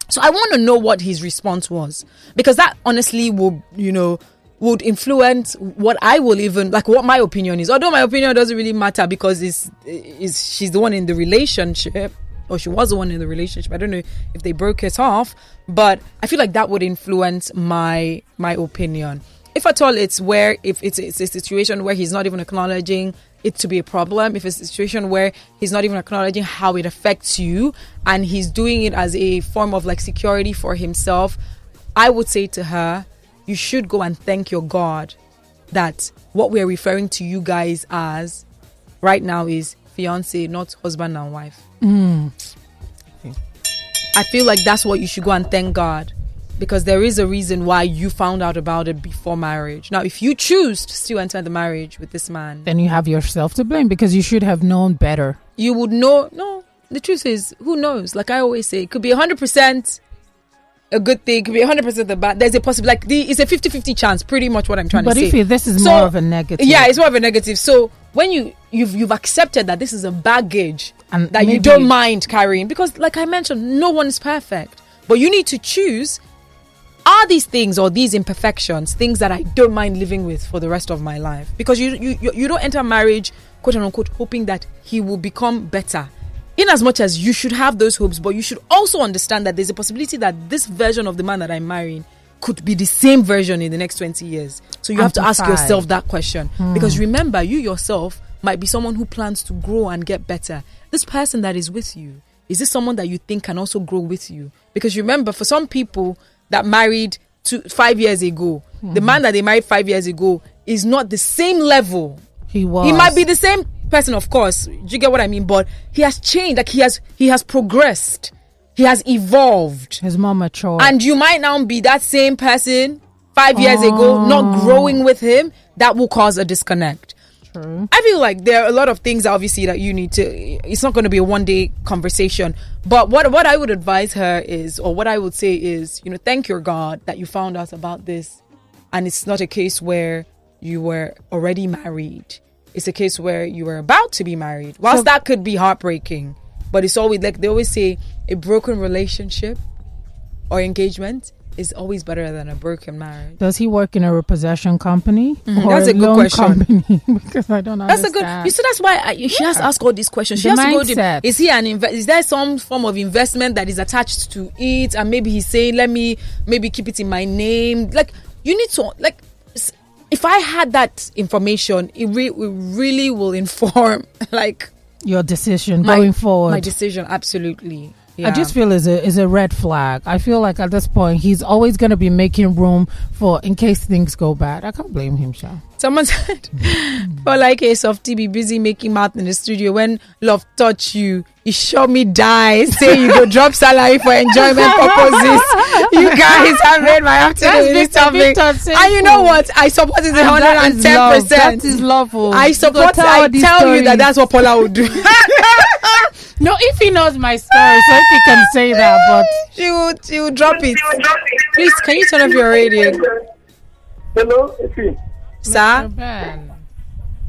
So I want to know what his response was because that honestly would, you know, would influence what I will even like what my opinion is. Although my opinion doesn't really matter because it's is she's the one in the relationship or she was the one in the relationship. I don't know if they broke it off, but I feel like that would influence my my opinion. If at all, it's where if it's it's a situation where he's not even acknowledging it to be a problem. If it's a situation where he's not even acknowledging how it affects you, and he's doing it as a form of like security for himself, I would say to her, you should go and thank your God that what we're referring to you guys as right now is fiance, not husband and wife. Mm. I feel like that's what you should go and thank God because there is a reason why you found out about it before marriage. Now, if you choose to still enter the marriage with this man, then you have yourself to blame because you should have known better. You would know. No, the truth is, who knows? Like I always say, it could be 100% a good thing, it could be 100% the bad. There's a possibility, like, the, it's a 50 50 chance, pretty much what I'm trying but to say. But if this is so, more of a negative. Yeah, it's more of a negative. So when you you've you've accepted that this is a baggage and that you don't mind carrying because like i mentioned no one is perfect but you need to choose are these things or these imperfections things that i don't mind living with for the rest of my life because you you you don't enter marriage quote unquote hoping that he will become better in as much as you should have those hopes but you should also understand that there's a possibility that this version of the man that i'm marrying could be the same version in the next 20 years so you have to ask yourself that question hmm. because remember you yourself might be someone who plans to grow and get better. This person that is with you, is this someone that you think can also grow with you? Because remember, for some people that married two, five years ago, mm-hmm. the man that they married five years ago is not the same level. He was. He might be the same person, of course. Do you get what I mean? But he has changed. Like he has, he has progressed. He has evolved. He's more mature. And you might now be that same person five years oh. ago, not growing with him. That will cause a disconnect. True. I feel like there are a lot of things obviously that you need to it's not going to be a one day conversation. But what what I would advise her is or what I would say is, you know, thank your God that you found out about this and it's not a case where you were already married. It's a case where you were about to be married. Whilst so, that could be heartbreaking, but it's always like they always say a broken relationship or engagement is always better than a broken marriage. Does he work in a repossession company? Mm-hmm. That's a, a good question. *laughs* because I don't That's understand. a good. You see, that's why I, she yeah. has to ask all these questions. She the has mindset. to go. To, is he an inve- Is there some form of investment that is attached to it? And maybe he's saying, "Let me maybe keep it in my name." Like you need to like. If I had that information, it, re- it really will *laughs* inform like your decision my, going forward. My decision, absolutely. Yeah. I just feel is a is a red flag. I feel like at this point he's always going to be making room for in case things go bad. I can't blame him, Sha. Someone *laughs* said, "For like a softy be busy making mouth in the studio when love touch you, you show me die. *laughs* Say you go drop salary for enjoyment *laughs* purposes. you guys have made my afternoon this topic, and you know what? I support it hundred and ten percent. That is lawful. I support. I tell stories. you that that's what Paula would do." No, if he knows my story, so if he can say that, but she would she would drop it. Please, can you turn off your radio? Hello, Ify. Sir.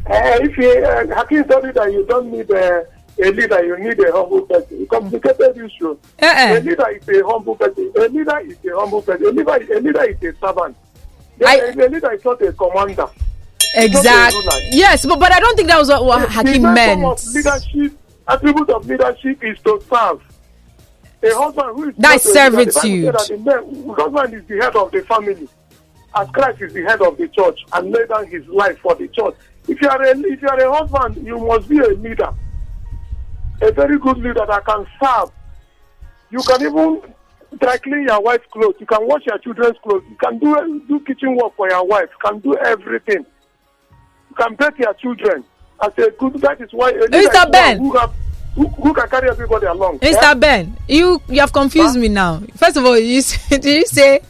Uh, if you, uh, Hakim told you that you don't need uh, a leader, you need a humble person. It's complicated issue. Uh-uh. A leader is a humble person. A leader is a humble person. A leader, a leader is a servant. I, a leader is not a commander. Exactly. Yes, but but I don't think that was what, what Hakim meant. leadership attribute of leadership is to serve. A husband who is that's servitude. That the husband is the head of the family, as Christ is the head of the church, and laid down his life for the church. If you are a if you are a husband, you must be a leader, a very good leader that can serve. You can even dry clean your wife's clothes. You can wash your children's clothes. You can do do kitchen work for your wife. You can do everything. You can bake your children as a good that is why Mr. Ben who, have, who, who, can carry everybody along. Mr. Yeah? Ben, you you have confused huh? me now. First of all, you *laughs* did you say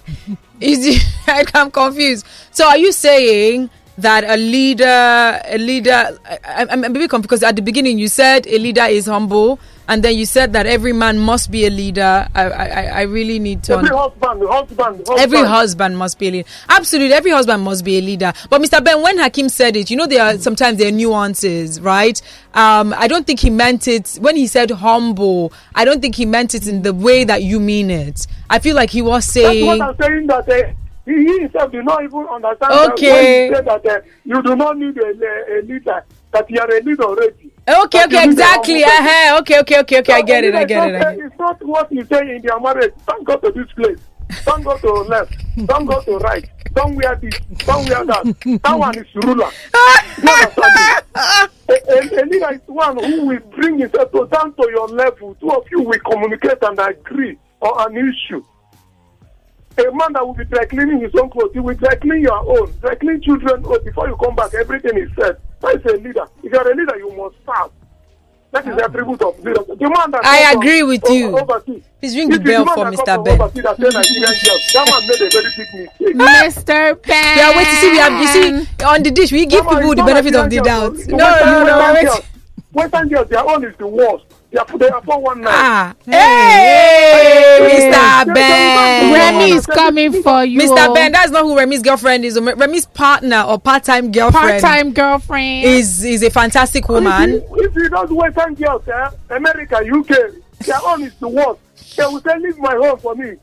is *laughs* I'm confused. So are you saying that a leader a leader I, am a bit confused because at the beginning you said a leader is humble and then you said that every man must be a leader. I I, I really need to. Every husband, husband, husband, Every husband must be a leader. Absolutely, every husband must be a leader. But Mr. Ben, when Hakim said it, you know there are sometimes there are nuances, right? Um, I don't think he meant it when he said humble. I don't think he meant it in the way that you mean it. I feel like he was saying. That's what I'm saying. That uh, he himself did not even understand. Okay. That when he said that uh, you do not need a, a, a leader. That you are a leader already. Okay, okay, exactly. Uh-huh. Okay, okay, okay, okay. I get it. I get it. I get. It's not what you say in their marriage. Don't go to this place. Don't go to left. Don't go to right. Don't wear this. Don't wear that. That one is ruler. *laughs* a, a, a leader is one who will bring himself down to your level. Two of you will communicate and agree on an issue. A man that will be dry cleaning his own clothes, he will dry clean your own, dry clean children own. Before you come back, everything is said. That is a leader. If you are a leader, you must serve. That is the attribute of leader. The man that I agree with over, you. Overseas, Please ring the bell for Mr. Ben. That, say Nigerian girls, that man made a very big mistake. Mr. Ben. Yeah, wait to see. We have you see on the dish. We give people the benefit of the doubt. No, no, no. Wait. Western girls, their own is the worst. They are, 419. Ah, hey, Mr. Ben. Remy is coming for you. Mr. Ben, that's not who Remy's girlfriend is. Remy's partner or part-time girlfriend. Part-time girlfriend is is a fantastic woman. If you, if you don't Western girls, eh, America, UK, their own is the worst. They will say, leave my home for me.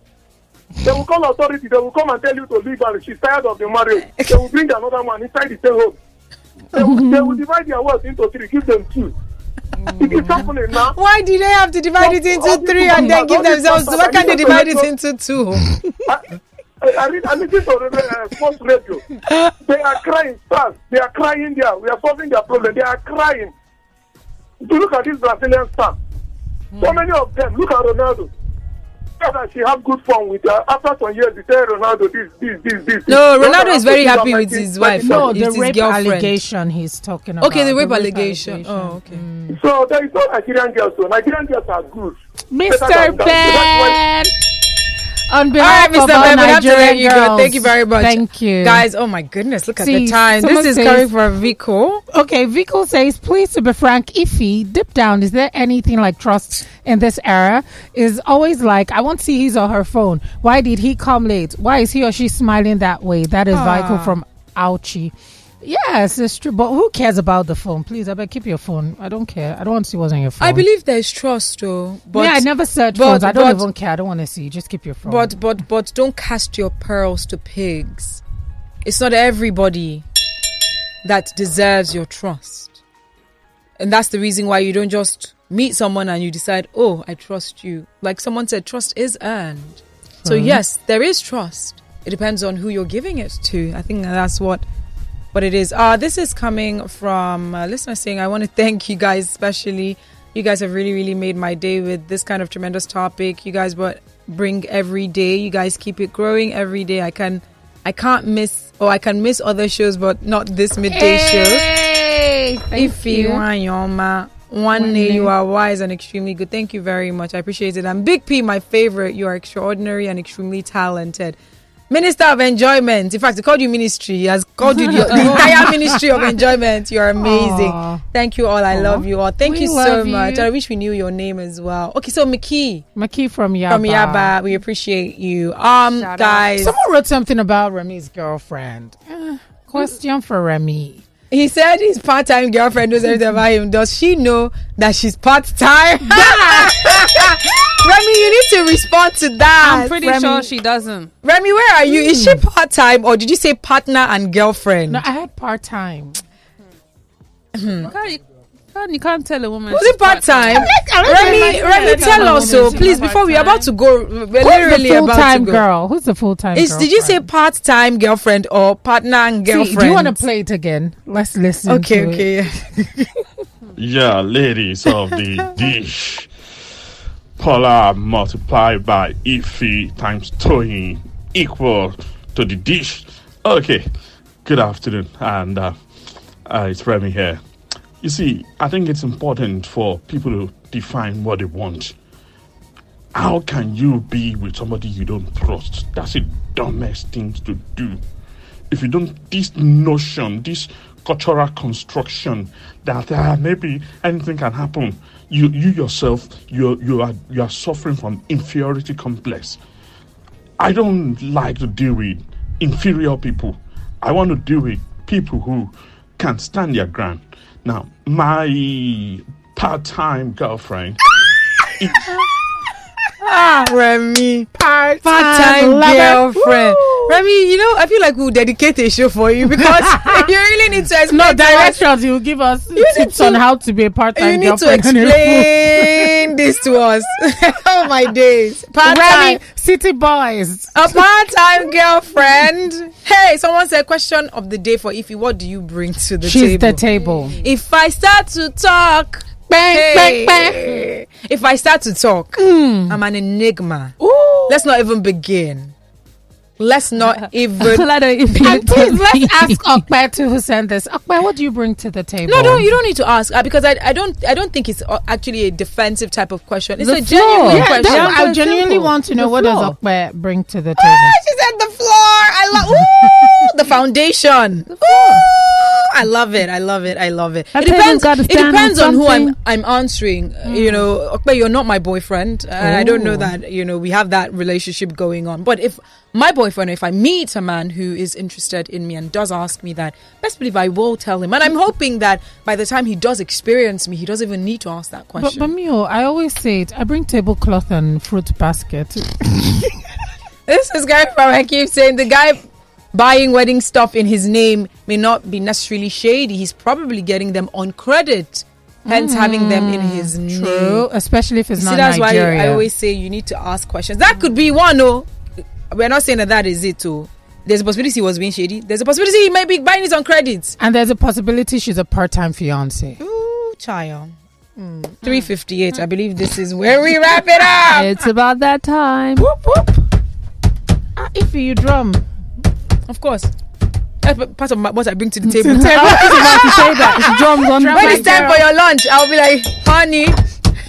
They will call authority. They will come and tell you to leave and she's tired of the marriage. They will bring another one inside the same home. They will, they will divide their wealth into three, give them two. It is happening now. Why do they have to divide it into three and then give themselves? Why can't they divide it into two? I, read, I listen to uh, sports radio. They are crying, stars. They are crying there. We are solving their problem. They are crying. To look at this Brazilian star. So many of them. Look at Ronaldo. That she have good fun with her. After some years, they say Ronaldo this, this, this, this. No, Ronaldo is very happy with his wife. No, the his rape girlfriend. allegation he's talking about. Okay, the rape, allegation. Oh, okay. Mm. So there is no Nigerian girls. So Nigerian girls are good. Mr. Ben. On All behalf right, Mr. of all we have to let you go. Thank you very much. Thank you. Guys, oh my goodness, look at the time. This is says- coming from Vico. Okay, Vico says, please to be frank, Ify, dip down. Is there anything like trust in this era? Is always like, I won't see his or her phone. Why did he come late? Why is he or she smiling that way? That is Vico Ah. from Auchi. Yes, it's true. But who cares about the phone? Please, I better keep your phone. I don't care. I don't want to see what's on your phone. I believe there's trust, though. But yeah, I never search but- phones. I don't but- even care. I don't want to see. Just keep your phone. But but but don't cast your pearls to pigs. It's not everybody that deserves your trust. And that's the reason why you don't just meet someone and you decide, "Oh, I trust you." Like someone said, trust is earned. So Mhm. yes, there is trust. It depends on who you're giving it to. I think that's what what it is. Uh this is coming from a listener saying, "I want to *laughs* thank you guys especially you guys have really really made my day with this kind of tremendous topic. You guys what bring every day. You guys keep it growing every day. I can I can't miss or I can miss other shows but not this midday show. Hey, thank If you. you want your ma one day you are wise and extremely good. Thank you very much. I appreciate it. And Big P, my favorite. You are extraordinary and extremely talented. Minister of Enjoyment. In fact, he called you ministry. He has called you the, the entire ministry of enjoyment. You are amazing. Aw. Thank you all. I Aw. love you all. Thank We you so love much. you. I wish we knew your name as well. Okay, so Maki Maki from Yaba. from Yaba, we appreciate you. Um, Shout out. guys, Someone wrote something about Remy's girlfriend. Eh, question for Remy. he said his part-time girlfriend knows everything about him. Does she know that she's part-time? *laughs* Remy, you need to respond to that. I'm pretty Remy. sure she doesn't. Remy, where are you? Is she hmm. part-time or did you say partner and girlfriend? No, I had part time. Can't you, can't, tell a woman. Was she's it part-time? I'm Remy, Remy, tell yeah, us so, please, before we're about to go. We're Who's the literally full about to time girl? Who's the full time? Is, did you say part-time girlfriend or partner and girlfriend? See, do you want to play it again? Let's listen. Okay, to it. okay. Yeah, ladies of the *laughs* dish. Paula multiplied by Ify times Toyin equal to the dish. Okay, good afternoon, and uh, uh, it's Remy here. You see, I think it's important for people to define what they want. How can you be with somebody you don't trust? That's the dumbest thing to do. if you don't, this notion, this cultural construction that uh, maybe anything can happen, you you yourself you you are you are suffering from inferiority complex. I don't like to deal with inferior people. I want to deal with people who can stand their ground. Now, my part-time girlfriend. ah, Remy, part-time, girlfriend. Woo! Remy, you know, I feel like we'll dedicate a show for you because *laughs* *laughs* you really need to explain. No directions. You give us you tips to, on how to be a part-time. You need to *laughs* explain this to us. oh my days, part-time city boys, a part-time girlfriend. Hey, someone said question of the day for Ify. What do you bring to the She's table? the table. If I start to talk. Bang, bang, bang. If I start to talk, mm. I'm an enigma. Ooh. Let's not even begin. *laughs* Let's not even. *laughs* and please, let's ask Okpe to who sent this. Okpe, what do you bring to the table? No, no, you don't need to ask uh, because I, I don't, I don't think it's uh, actually a defensive type of question. It's the a floor. genuine yeah, question. I genuinely simple. want to know the what floor. does Okpe bring to the table. Ah, she said the floor. I love *laughs* the foundation. The I love it. I love it. I love it. That it depends. It depends on, on who I'm. I'm answering. Mm. You know, Okpe, you're not my boyfriend, and I don't know that. You know, we have that relationship going on. But if my boyfriend, if I meet a man who is interested in me and does ask me that, best believe I will tell him. And I'm hoping that by the time he does experience me, he doesn't even need to ask that question. But, but Mio, I always say it. I bring tablecloth and fruit basket. *laughs* this is guy from I keep saying the guy buying wedding stuff in his name may not be necessarily shady. He's probably getting them on credit. Hence, mm, having them in his true, name. True, especially if it's you not see, that's Nigeria. why I always say you need to ask questions. That could be one, oh we're not saying that that is it too. There's a possibility he was being shady. There's a possibility he might be buying it on credit. And there's a possibility she's a part-time fiance. Ooh, child. Mm. 358. I believe this is where we wrap it up. It's about that time. Whoop, whoop. Ah, if you drum. Of course. That's part of my, what I bring to the *laughs* table. I was about to say that. Drums on When it's time for your lunch, I'll be like, honey,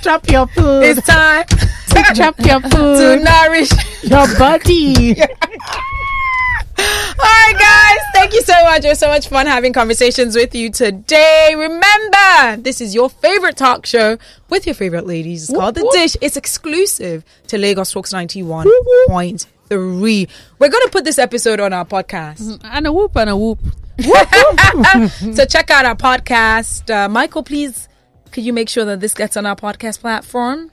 drop your food. It's time to *laughs* drop your *laughs* food. To nourish your body. All right, guys. Thank you so much. It was so much fun having conversations with you today. Remember, this is your favorite talk show with your favorite ladies. It's whoop, called The whoop. Dish. It's exclusive to Lagos Talks 91.3. We're going to put this episode on our podcast. Mm-hmm. And a whoop and a whoop. *laughs* *laughs* so check out our podcast. Uh, Michael, please, could you make sure that this gets on our podcast platform?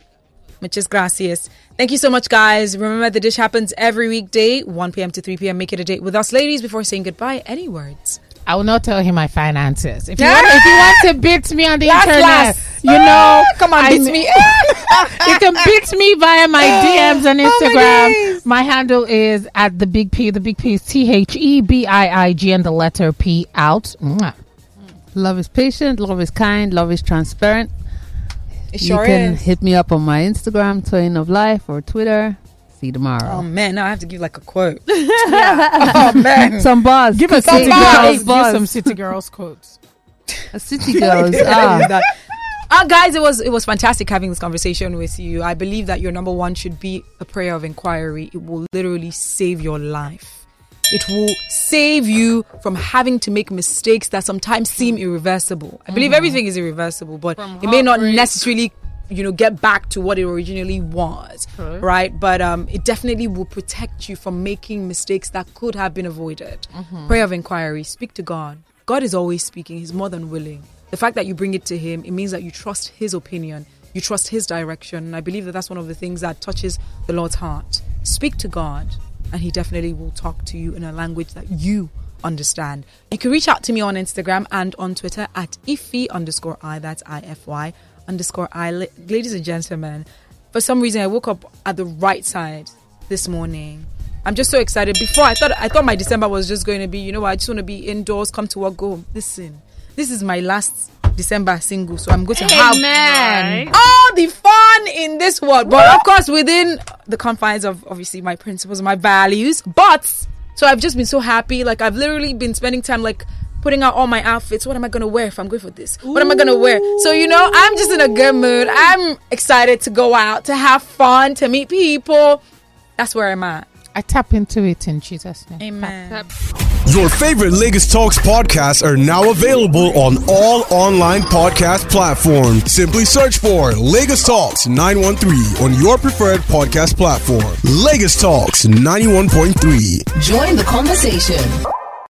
Muchas gracias. Thank you so much, guys. Remember, the dish happens every weekday, 1 p.m. to 3 p.m. Make it a date with us, ladies, before saying goodbye. Any words? I will not tell him my finances. If you, want, if you want to beat me on the last, internet, last. you know, ah, come on, beat me. *laughs* you can beat me via my DMs on Instagram. Oh my, my, handle is at the big P. The big P is T H E B I I G and the letter P out. Mwah. Love is patient. Love is kind. Love is transparent. It sure you can is. hit me up on my Instagram, Twain of Life, or Twitter. See you tomorrow. Oh man, now I have to give like a quote. *laughs* *laughs* oh man, *laughs* some buzz. Give us some girls. Give some city girls quotes. A city girls. ah. Uh, guys, it was it was fantastic having this conversation with you. I believe that your number one should be a prayer of inquiry. It will literally save your life. It will save you from having to make mistakes that sometimes seem irreversible. I believe mm-hmm. everything is irreversible, but it may not necessarily you know get back to what it originally was right, right? but um it definitely will protect you from making mistakes that could have been avoided. Mm-hmm. prayer of inquiry. Speak to god. God is always speaking. He's more than willing. The fact that you bring it to him it means that you trust his opinion. You trust his direction. And i believe that that's one of the things that touches the lord's heart. Speak to god and he definitely will talk to you in a language that you understand. You can reach out to me on Instagram and on Twitter at ify underscore i. That's I F Y underscore I. Ladies and gentlemen, for some reason I woke up at the right side this morning. I'm just so excited. Before I thought I thought my December was just going to be, you know, I just want to be indoors, come to work, go. Listen, this is my last December single, so I'm going to have all the fun in this world, but of course within the confines of obviously my principles, my values. But so I've just been so happy. Like I've literally been spending time like putting out all my outfits. What am I gonna wear if I'm going for this? What am I gonna wear? So you know, I'm just in a good mood. I'm excited to go out, to have fun, to meet people. That's where I'm at. I tap into it in Jesus' name. Amen. Tap, tap. Your favorite Lagos Talks podcasts are now available on all online podcast platforms. Simply search for Lagos Talks 913 on your preferred podcast platform. Lagos Talks 91.3. Join the conversation.